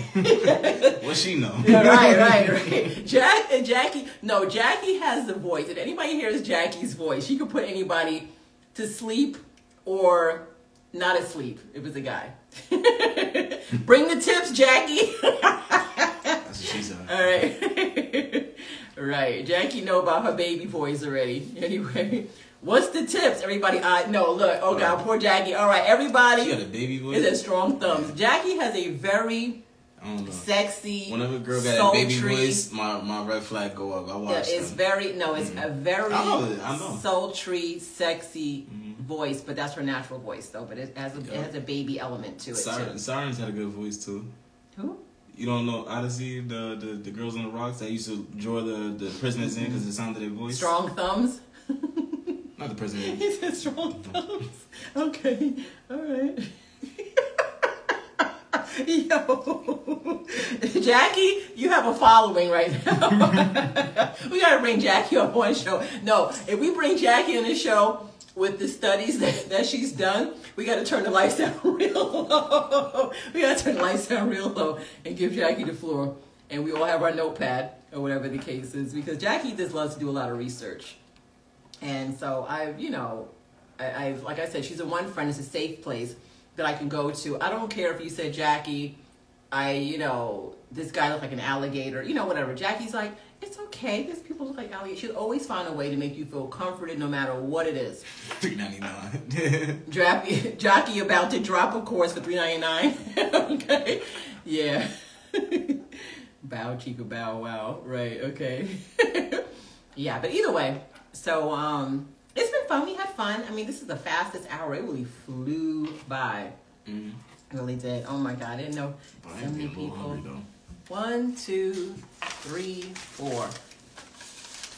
Speaker 2: What she know?
Speaker 1: Yeah, right, right, right. Jack and Jackie. No, Jackie has the voice. If anybody hears Jackie's voice, she could put anybody to sleep or not asleep if it's a guy. Bring the tips, Jackie.
Speaker 2: That's what she said.
Speaker 1: All right. right. Jackie know about her baby voice already. Anyway, what's the tips? Everybody, I no, look. Oh God, poor Jackie. All right, everybody.
Speaker 2: She got a baby voice.
Speaker 1: is at strong thumbs. Jackie has a very
Speaker 2: I don't know.
Speaker 1: sexy,
Speaker 2: Whenever a girl got a baby
Speaker 1: sultry-
Speaker 2: voice, my, my red flag go up. I
Speaker 1: Yeah,
Speaker 2: watch
Speaker 1: it's
Speaker 2: them.
Speaker 1: very no, it's mm-hmm. a very
Speaker 2: I know I know.
Speaker 1: sultry, sexy mm-hmm. Voice, but that's her natural voice though. But it has a, it has a baby element to it
Speaker 2: Siren,
Speaker 1: too.
Speaker 2: Sirens had a good voice too.
Speaker 1: Who?
Speaker 2: You don't know Odyssey, the, the, the girls on the rocks that used to draw the, the prisoners in because the sound of their voice.
Speaker 1: Strong thumbs.
Speaker 2: Not the prisoners.
Speaker 1: he said strong thumbs. Okay, all right. Yo, Jackie, you have a following right now. we gotta bring Jackie on one show. No, if we bring Jackie on the show with the studies that, that she's done, we gotta turn the lights down real low. we gotta turn the lights down real low and give Jackie the floor. And we all have our notepad or whatever the case is because Jackie just loves to do a lot of research. And so I, you know, I, I've like I said, she's a one friend. It's a safe place that I can go to. I don't care if you said Jackie, I, you know, this guy looks like an alligator, you know, whatever. Jackie's like, it's okay. There's people look like alligators. She'll always find a way to make you feel comforted, no matter what it is.
Speaker 2: Three ninety nine.
Speaker 1: Jackie, Jackie about to drop a course for three ninety nine. okay, yeah. bow chica bow wow. Right. Okay. yeah, but either way, so um, it's been fun. We had fun. I mean, this is the fastest hour. It really flew by.
Speaker 2: mm.
Speaker 1: Really did. Oh my god, I didn't know so many
Speaker 2: getting a little
Speaker 1: people.
Speaker 2: hungry though.
Speaker 1: One, two, three, four.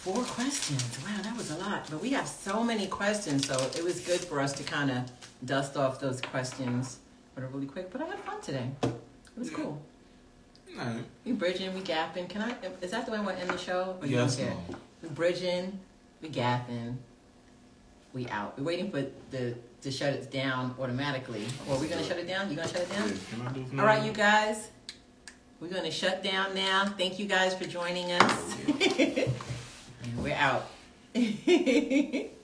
Speaker 1: Four questions. Wow, that was a lot. But we have so many questions, so it was good for us to kind of dust off those questions really quick. But I had fun today. It was
Speaker 2: Yeah.
Speaker 1: cool.
Speaker 2: Alright.
Speaker 1: We bridging, we gapping. Can I? Is that the way I want to end the show? Or
Speaker 2: Yes.
Speaker 1: We bridging, we gapping, we out. We're waiting for the to shut it down automatically. Or are we gonna shut it down? You gonna shut it down?
Speaker 2: Yeah, can I do
Speaker 1: All right, you guys. We're going to shut down now. Thank you guys for joining us. and we're out.